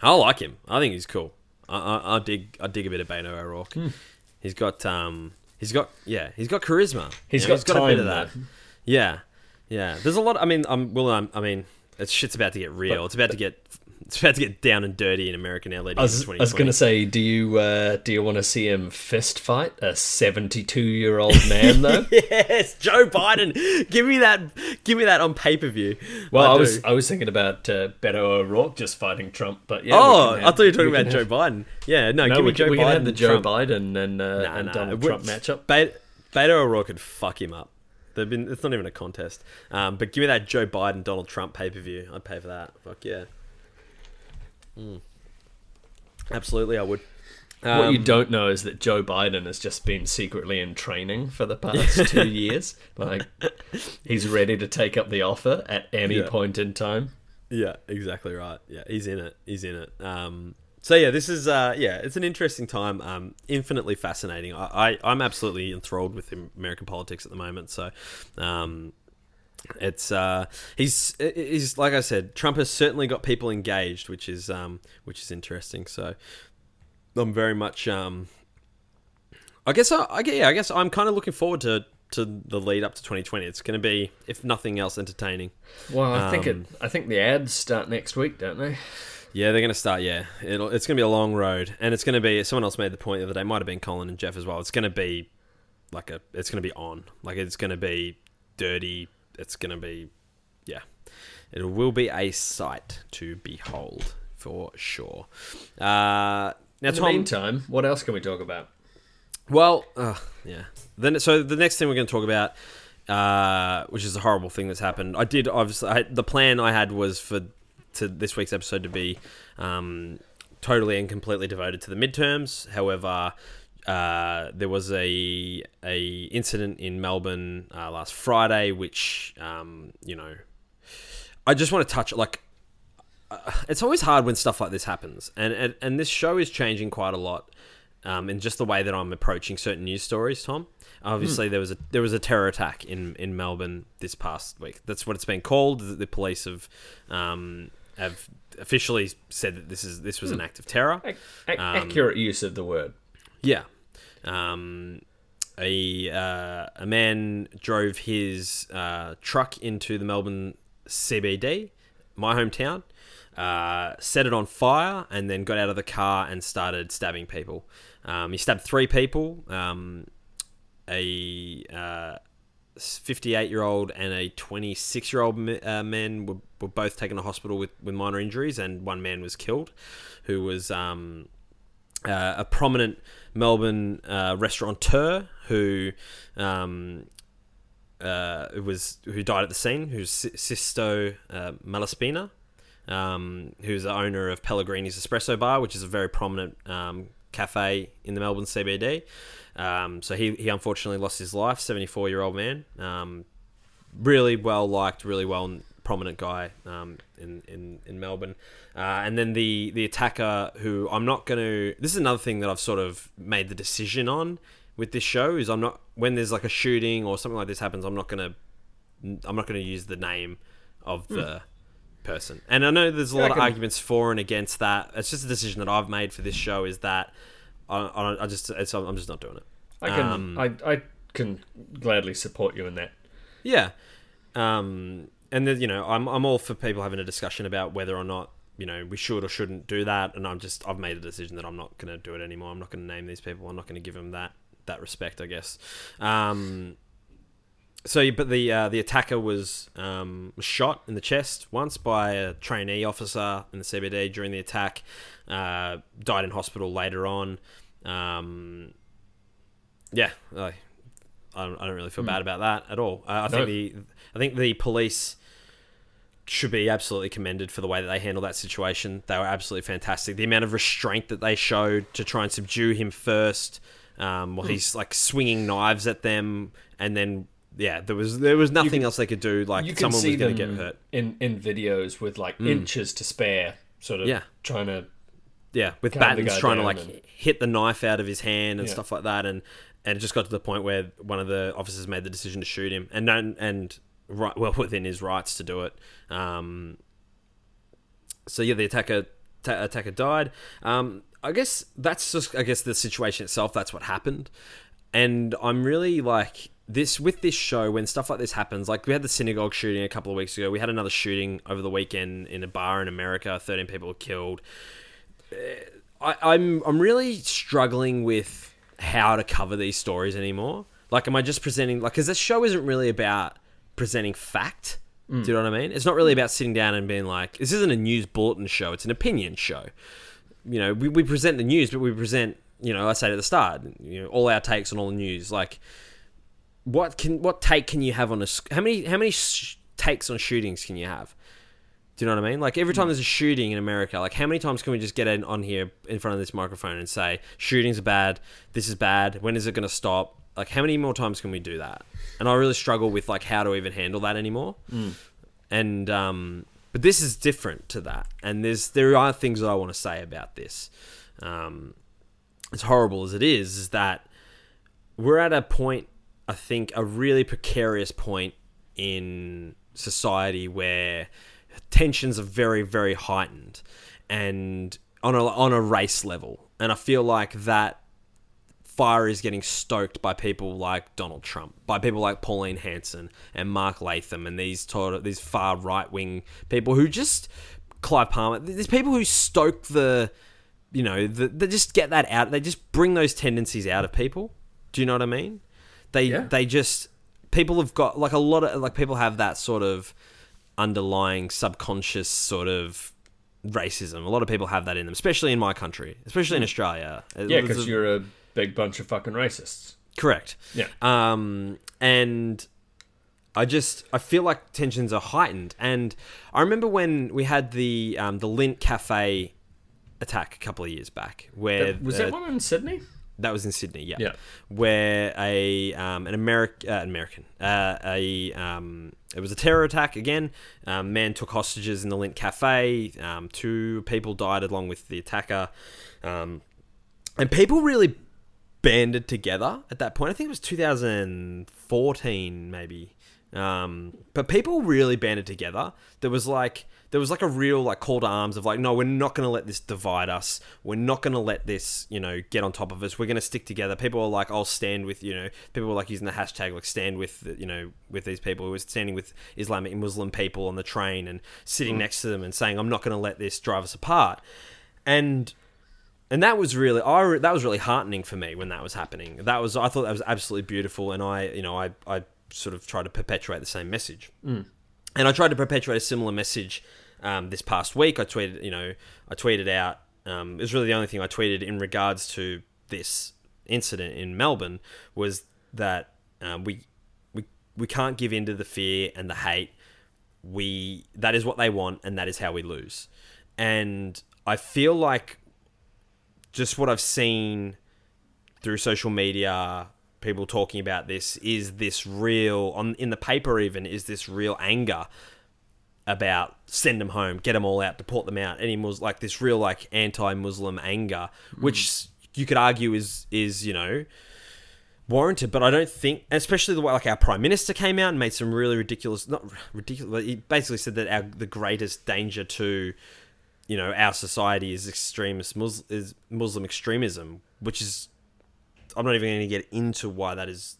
I like him. I think he's cool. I, I, I dig. I dig a bit of Beto O'Rourke. Hmm. He's got um. He's got yeah. He's got charisma. He's You know, got a bit of that. Yeah, yeah. There's a lot. I mean, I'm well. I'm, I mean, it's shit's about to get real. But- it's about to get it's about to get down and dirty in American. Leading I was, was going to say, do you uh, do you want to see him fist fight a seventy-two-year-old man though? yes, Joe Biden. give me that. Give me that on pay per view. Well, I, was I was thinking about uh, Beto O'Rourke just fighting Trump, but yeah. oh, can I thought you were talking about can Joe Biden. Yeah, no, No, give me Joe we Biden. can have the Joe Trump. Biden and, uh, Nah, and nah. Donald Trump matchup. Be- Beto O'Rourke could fuck him up. They've been. It's not even a contest. Um, but give me that Joe Biden Donald Trump pay per view. I'd pay for that. Fuck yeah. Mm. Absolutely, I would. what you Um, don't know is that Joe Biden has just been secretly in training for the past two years. Like he's ready to take up the offer at any Yeah. point in time. Yeah, exactly right. Yeah, he's in it. He's in it. Um, so yeah, this is uh, yeah, it's an interesting time. Um, infinitely fascinating. I, I I'm absolutely enthralled with American politics at the moment. So, um, it's uh, he's he's like I said, Trump has certainly got people engaged, which is um, which is interesting. So, I'm very much um, I guess I, I yeah, I guess I'm kind of looking forward to to the lead up to 2020. It's going to be, if nothing else, entertaining. Well, I think it. Um, I think the ads start next week, don't they? Yeah, they're going to start. Yeah, It'll, it's going to be a long road, and it's going to be. Someone else made the point the other day. Might have been Colin and Jeff as well. It's going to be like a. It's going to be on. Like it's going to be dirty. It's going to be. Yeah, it will be a sight to behold for sure. Uh, now, In the Tom. meantime, what else can we talk about? Well, uh, yeah. Then so the next thing we're going to talk about, uh, which is a horrible thing that's happened. I did obviously I, the plan I had was for to this week's episode to be um, totally and completely devoted to the midterms. However. Uh, there was a a incident in Melbourne uh, last Friday, which um, you know, I just want to touch like uh, it's always hard when stuff like this happens, and and, and this show is changing quite a lot, um, in just the way that I'm approaching certain news stories. Tom, obviously there was a there was a terror attack in in Melbourne this past week. That's what it's been called. The, the police have um, have officially said that this is this was an act of terror. Ac- ac- Um, accurate use of the word. Yeah. Um, a uh, a man drove his uh, truck into the Melbourne CBD, my hometown, uh, set it on fire, and then got out of the car and started stabbing people. Um, he stabbed three people. Um, a uh, 58 year old and a 26 year old uh, man were, were both taken to hospital with, with minor injuries, and one man was killed, who was um, uh, a prominent Melbourne uh, restaurateur who um, uh, was who died at the scene, who's Si- Sisto uh, Malaspina, um, who's the owner of Pellegrini's Espresso Bar, which is a very prominent um, cafe in the Melbourne CBD. Um, so he, he unfortunately lost his life, 74 year old man. Um, really well liked, really well prominent guy um, in, in, in Melbourne. Uh, and then the, the attacker, who I'm not going to. This is another thing that I've sort of made the decision on with this show is I'm not when there's like a shooting or something like this happens. I'm not going to I'm not going to use the name of the person. And I know there's a lot of arguments for and against that. It's just a decision that I've made for this show is that I, I, I just it's, I'm just not doing it. I can. Um, I, I can gladly support you in that. Yeah. Um, and then, you know, I'm, I'm all for people having a discussion about whether or not, you know, we should or shouldn't do that. And I'm just, I've made a decision that I'm not going to do it anymore. I'm not going to name these people. I'm not going to give them that, that respect, I guess. Um, so, but the uh, the attacker was um, was shot in the chest once by a trainee officer in the CBD during the attack. Uh, died in hospital later on. Um, yeah, I don't, I don't really feel bad about that at all. Uh, I think the I think the police should be absolutely commended for the way that they handled that situation. They were absolutely fantastic. The amount of restraint that they showed to try and subdue him first, um, while he's like swinging knives at them, and then yeah, there was there was nothing can- else they could do. Like you someone was going to get hurt. in in videos with like inches to spare, sort of Yeah. trying to. Yeah, with Battens trying to like and- hit the knife out of his hand and Yeah. stuff like that, and and it just got to the point where one of the officers made the decision to shoot him, and and, and right, well within his rights to do it. Um, so yeah, the attacker ta- attacker died. Um, I guess that's just I guess the situation itself. That's what happened, and I'm really like this with this show when stuff like this happens like we had the synagogue shooting a couple of weeks ago we had another shooting over the weekend in a bar in america 13 people were killed Uh, I, i'm i'm really struggling with how to cover these stories anymore like am i just presenting like because this show isn't really about presenting fact do mm. you know what i mean it's not really mm. about sitting down and being like this isn't a news bulletin show it's an opinion show you know, we, we present the news, but we present, you know, I said at the start, you know, all our takes on all the news. Like, what can what take can you have on a how many how many sh- takes on shootings can you have? Do you know what I mean? Like every time mm. there's a shooting in America, like how many times can we just get in on here in front of this microphone and say shootings are bad, this is bad, when is it going to stop? Like how many more times can we do that? And I really struggle with like how to even handle that anymore. And um, but this is different to that, and there's there are things that I want to say about this. Um, as horrible as it is, is that we're at a point, I think, a really precarious point in society where tensions are very, very heightened, and on a on a race level, and I feel like that fire is getting stoked by people like Donald Trump, by people like Pauline Hanson and Mark Latham, and these of, these far right wing people who just Clive Palmer. There's people who stoke the, you know, the, they just get that out. They just bring those tendencies out of people. Do you know what I mean? They Yeah. they just people have got like a lot of like people have that sort of underlying subconscious sort of racism. A lot of people have that in them, especially in my country, especially in mm. Australia. Yeah, because you're a big bunch of fucking racists. Correct. Yeah. Um, and I just I feel like tensions are heightened, and I remember when we had the um, the Lindt Cafe attack a couple of years back, where was uh, that one in Sydney? that was in Sydney, yeah, Yeah. where a um, an American uh, American uh, a um, it was a terror attack again. Um, man took hostages in the Lindt Cafe. Um, two people died along with the attacker, um, and people really banded together at that point. I think it was 2014, maybe. Um, but people really banded together. There was like there was like a real like call to arms of like, no, we're not going to let this divide us. We're not going to let this you know get on top of us. We're going to stick together. People were like, I'll stand with you know. People were like using the hashtag like stand with you know with these people who were standing with Islamic Muslim people on the train and sitting next to them and saying, I'm not going to let this drive us apart. And and that was really I that was really heartening for me when that was happening. That was I thought that was absolutely beautiful, and I you know I I sort of tried to perpetuate the same message, and I tried to perpetuate a similar message um, this past week. I tweeted you know I tweeted out um, it was really the only thing I tweeted in regards to this incident in Melbourne was that um, we we we can't give in to the fear and the hate we that is what they want and that is how we lose and i feel like just what i've seen through social media people talking about this is this real on in the paper even is this real anger about send them home get them all out deport them out any like this real like anti-muslim anger hmm. which you could argue is is you know warranted, but I don't think, especially the way like our prime minister came out and made some really ridiculous, not ridiculous, but he basically said that our the greatest danger to, you know, our society is extremist Mus- is Muslim extremism, which is, I'm not even going to get into why that is.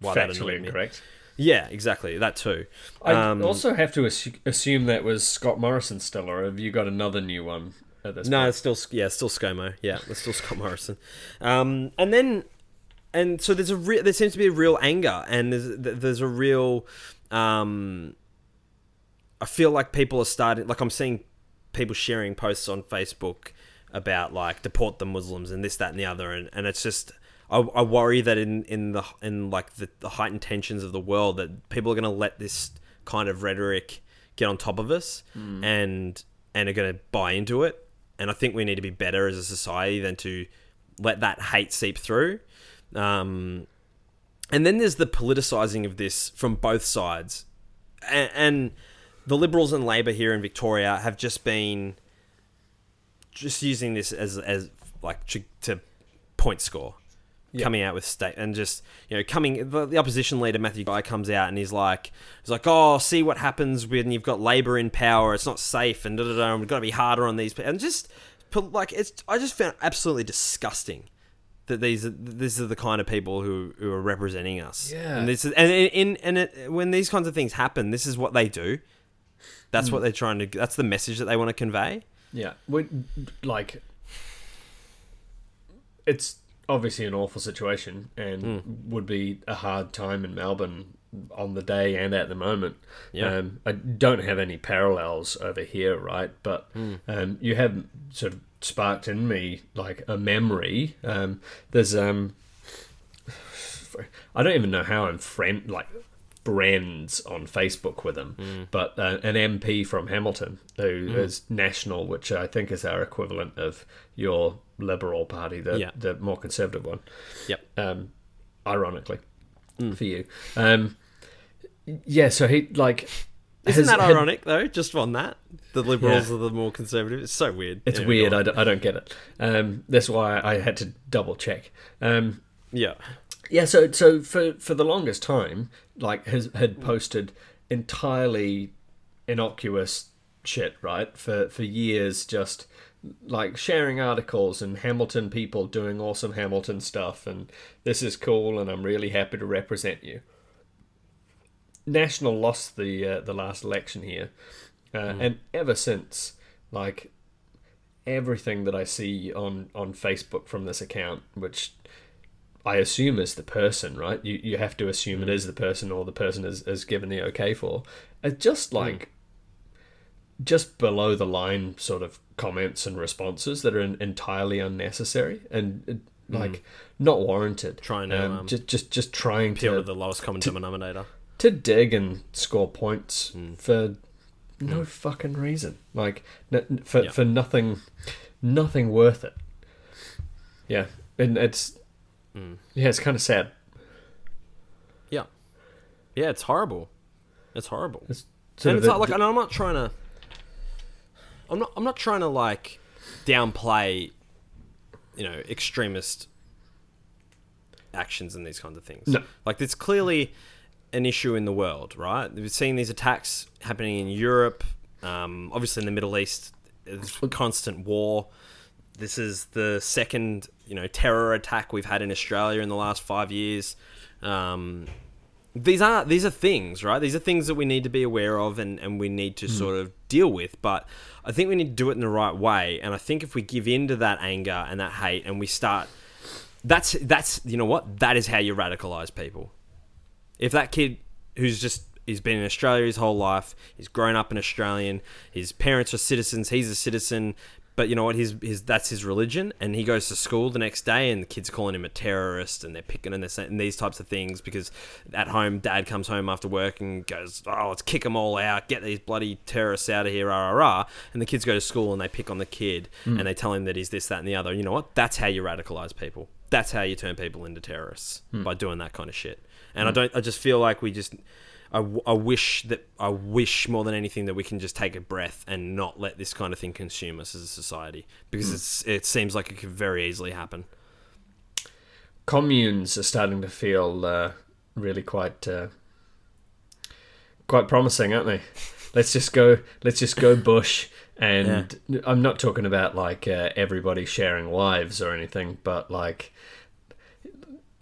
Why that Factually me. incorrect. Yeah, exactly that too. I Um, also have to assu- assume that was Scott Morrison still, or have you got another new one at this No, point? it's still yeah, it's still ScoMo. Yeah, it's still Scott Morrison. Um, and then, and so there's a re- there seems to be a real anger, and there's there's a real. Um, I feel like people are starting. Like I'm seeing people sharing posts on Facebook about like deport the Muslims and this, that, and the other, and, and it's just. I, I worry that in, in the in like the, the heightened tensions of the world that people are going to let this kind of rhetoric get on top of us and and are going to buy into it and I think we need to be better as a society than to let that hate seep through. Um, and then there's the politicizing of this from both sides, and, and the Liberals and Labor here in Victoria have just been just using this as as like to, to point score. Coming out with state and just you know coming the, the opposition leader Matthew Guy comes out and he's like he's like oh see what happens when you've got Labor in power it's not safe and da da da and we've got to be harder on these people and just like it's I just found it absolutely disgusting that these are these are the kind of people who, who are representing us. Yeah. and this is and in and it, when these kinds of things happen, this is what they do. That's what they're trying to. That's the message that they want to convey. Yeah, we, like it's obviously an awful situation and Hmm. would be a hard time in Melbourne on the day and at the moment. Yeah. Um, I don't have any parallels over here, right? But Hmm. um, you have sort of sparked in me like a memory. Um, there's um, I don't even know how I'm friend like friends on Facebook with him, but uh, an MP from Hamilton who is national, which I think is our equivalent of your Liberal Party, the Yeah. the more conservative one. Yep. Um, ironically, for you. Um, yeah. So he like. Isn't that had- ironic though? Just on that, the liberals Yeah. are the more conservative. It's so weird. It's Anyway, weird. go I don't, I don't get it. Um, that's why I had to double check. Um, yeah. Yeah, so so for for the longest time, like has had posted entirely innocuous shit, right? For for years, just like sharing articles and Hamilton people doing awesome Hamilton stuff, and this is cool, and I'm really happy to represent you. National lost the uh, the last election here, uh, and ever since, like everything that I see on on Facebook from this account, which I assume is the person, right? You you have to assume it is the person, or the person is, is given the okay for. It's just like just below the line sort of comments and responses that are en- entirely unnecessary and uh, like not warranted. Trying to, um, just just just trying to to the lowest common denominator. to dig and score points Hmm. for no fucking reason. Like n- for Yeah. for nothing, nothing worth it. Yeah, and it's Hmm. yeah, it's kind of sad. Yeah. Yeah, it's horrible. It's horrible. It's and it's the- like, like, and I'm not trying to. I'm not. I'm not trying to like downplay, you know, extremist actions and these kinds of things. No. Like, it's clearly an issue in the world, right? We've seen these attacks happening in Europe, um, obviously in the Middle East. There's constant war. This is the second, you know, terror attack we've had in Australia in the last five years. Um, these are these are things, right? These are things that we need to be aware of and, and we need to sort of deal with. But I think we need to do it in the right way. And I think if we give in to that anger and that hate and we start that's that's you know what? That is how you radicalize people. If that kid who's just he's been in Australia his whole life, he's grown up an Australian, his parents are citizens, he's a citizen, but you know what? His his that's his religion, and he goes to school the next day, and the kids calling him a terrorist, and they're picking and they're saying these types of things because at home, dad comes home after work and goes, "Oh, let's kick them all out, get these bloody terrorists out of here, rah rah rah," and the kids go to school and they pick on the kid hmm. and they tell him that he's this, that, and the other. You know what? That's how you radicalize people. That's how you turn people into terrorists hmm. by doing that kind of shit. And I hmm. don't. I just feel like we just. I, I wish that I wish more than anything that we can just take a breath and not let this kind of thing consume us as a society because it's it seems like it could very easily happen. communes are starting to feel uh, really quite uh, quite promising, aren't they? Let's just go. Let's just go bush. And I'm not talking about like uh, everybody sharing wives or anything, but like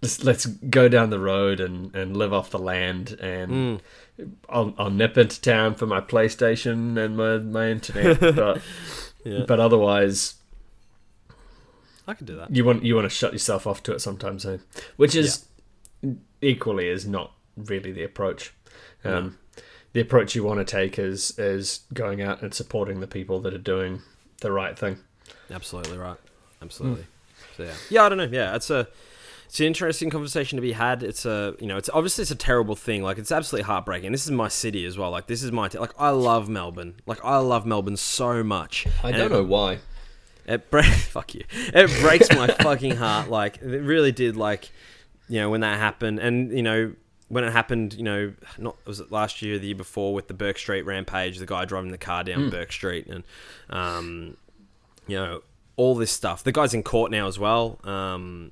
let's, let's go down the road and, and live off the land and I'll, I'll nip into town for my PlayStation and my, my internet, but Yeah. but otherwise I could do that. you want you want to shut yourself off to it sometimes, eh? which is equally is not really the approach. Um, The approach you want to take is is going out and supporting the people that are doing the right thing. Absolutely right. Absolutely. So yeah, yeah. I don't know. Yeah, it's a it's an interesting conversation to be had. It's a you know it's obviously it's a terrible thing. Like it's absolutely heartbreaking. This is my city as well. Like this is my t- like I love Melbourne. Like I love Melbourne so much. I And don't it- know why. It bre- fuck you. It breaks my fucking heart. Like it really did. Like you know when that happened, and you know when it happened. You know, not was it last year, the year before with the Bourke Street rampage, the guy driving the car down Bourke Street, and um, you know all this stuff. The guy's in court now as well. Um,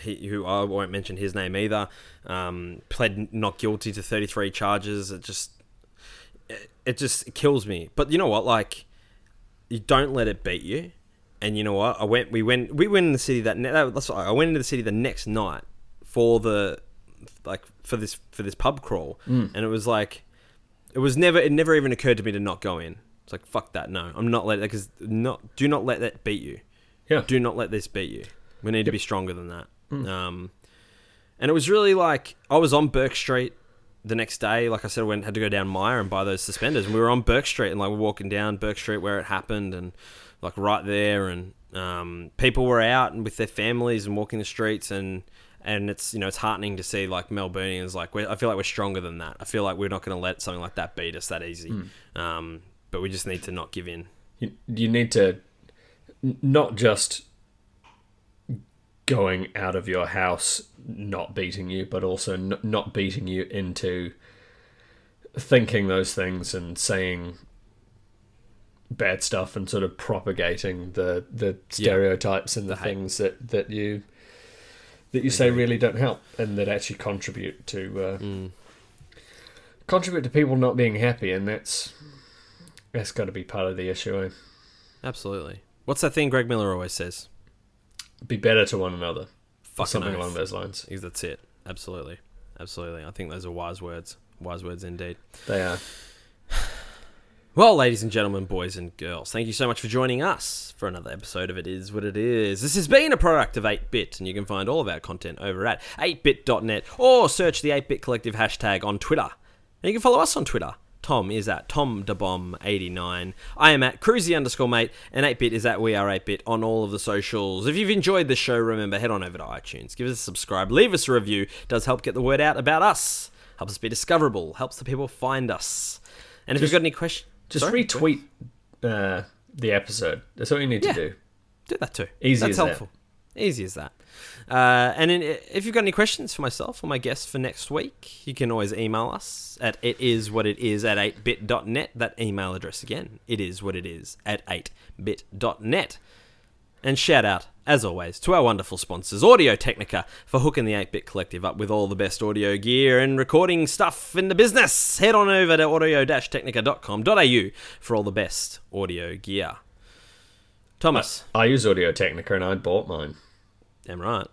he, who I won't mention his name either, um, pled not guilty to 33 charges. It just, it, it just kills me. But you know what? Like, you don't let it beat you. and you know what? I went. We went. We went in the city that. Ne- that that's what, I went into the city the next night for the like for this for this pub crawl, Mm. and it was like it was never. It never even occurred to me to not go in. It's like fuck that. No, I'm not letting because not. Do not let that beat you. Yeah. Do not let this beat you. We need to be stronger than that. Um, and it was really like I was on Bourke Street the next day. Like I said, I went had to go down Myer and buy those suspenders, and we were on Bourke Street and like we're walking down Bourke Street where it happened, and like right there, and um, people were out and with their families and walking the streets, and and it's you know it's heartening to see like Melbournians like we're, I feel like we're stronger than that. I feel like we're not going to let something like that beat us that easy. Um, but we just need to not give in. You, you need to not just going out of your house not beating you, but also n- not beating you into thinking those things and saying bad stuff and sort of propagating the the stereotypes and the, hate. things that that you that you say really don't help and that actually contribute to uh, Mm. contribute to people not being happy and that's that's got to be part of the issue eh? Absolutely. What's that thing Greg Miller always says? Be better to one another Fucking something oath. along those lines Because That's it. Absolutely. Absolutely. I think those are wise words. Wise words indeed. they are Well, ladies and gentlemen, boys and girls, thank you so much for joining us for another episode of It Is What It Is. This has been a product of 8-Bit, and you can find all of our content over at 8bit.net or search the 8-Bit Collective hashtag on Twitter. And you can follow us on Twitter. Tom is at TomDaBomb89. I am at Cruisy underscore mate, and 8-Bit is at We Are 8-Bit on all of the socials. If you've enjoyed the show, remember, head on over to iTunes, give us a subscribe, leave us a review. does help get the word out about us. Helps us be discoverable, helps the people find us. And if you've got any questions... just Sorry? retweet uh, the episode that's all you need Yeah. to do do that too. Easy That's as that. Easy as that. Uh, and in, if you've got any questions for myself or my guests for next week, you can always email us at it is what it is at 8bit.net. That email address again, it is what it is at 8bit.net. And shout out, as always, to our wonderful sponsors, Audio Technica, for hooking the 8 Bit Collective up with all the best audio gear and recording stuff in the business. Head on over to audio technica.com.au for all the best audio gear. Thomas. i use audio technica and i bought mine Damn right.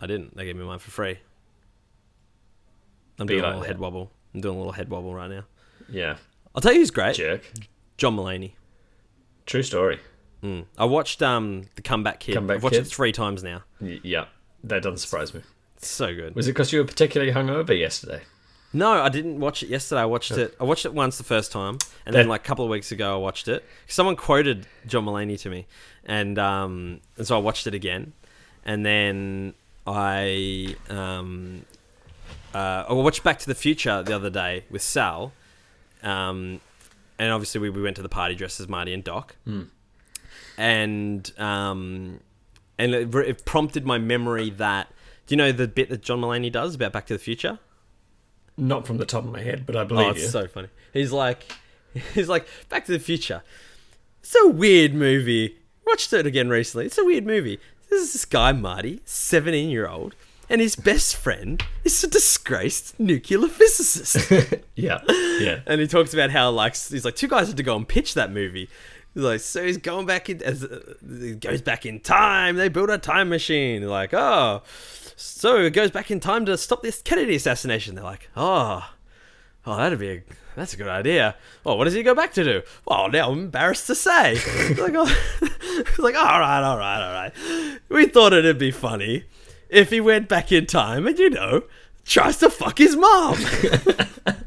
I didn't. They gave me mine for free. I'm Be doing a little that. head wobble. I'm doing a little head wobble right now. yeah I'll tell you who's great. jerk John Mulaney. true story Mm. I watched um the Comeback Kid. Comeback I've watched Kid? it three times now. Y- yeah that doesn't surprise me It's so good. was it because you were particularly hungover yesterday No, I didn't watch it yesterday. I watched it. I watched it once the first time, and then That- like a couple of weeks ago, I watched it. Someone quoted John Mulaney to me, and um, and so I watched it again, and then I um, uh, I watched Back to the Future the other day with Sal, um, and obviously we, we went to the party dressed as Marty and Doc, and um, and it, it prompted my memory that do you know the bit that John Mulaney does about Back to the Future? not from the top of my head but i believe Oh, it's you so funny. He's like, he's like, Back to the Future. It's a weird movie. Watched it again recently. It's a weird movie. This is this guy Marty, seventeen year old, and his best friend is a disgraced nuclear physicist. yeah yeah and he talks about how like he's like two guys had to go and pitch that movie. He's like, so he's going back in as uh, he goes back in time. They build a time machine. They're like, oh, so it goes back in time to stop this Kennedy assassination. They're like, oh, oh, that'd be a that's a good idea. Well, what does he go back to do? Well, now I'm embarrassed to say. It's like, oh, like, all right, all right, all right. We thought it'd be funny if he went back in time and you know tries to fuck his mom.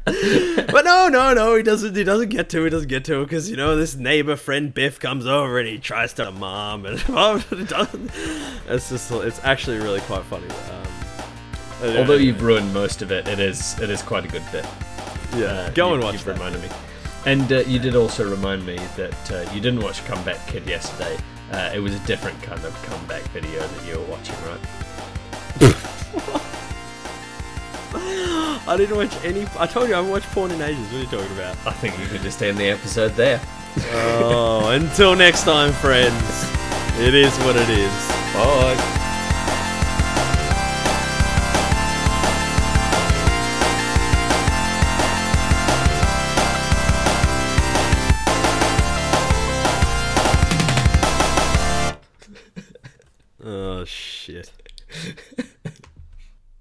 but no, no, no, he doesn't. He doesn't get to. He doesn't get to because you know this neighbor friend Biff comes over and he tries to mom and it doesn't. It's just. It's actually really quite funny. Um, although you've ruined most of it it is it is quite a good bit yeah, go you, and watch you've reminded me and uh, you did also remind me that uh, you didn't watch comeback kid yesterday uh, it was a different kind of comeback video that you were watching right I didn't watch any. I told you I haven't watched porn in ages. What are you talking about? i think you could just end the episode there oh, until next time, friends. It is what it is. bye Oh shit.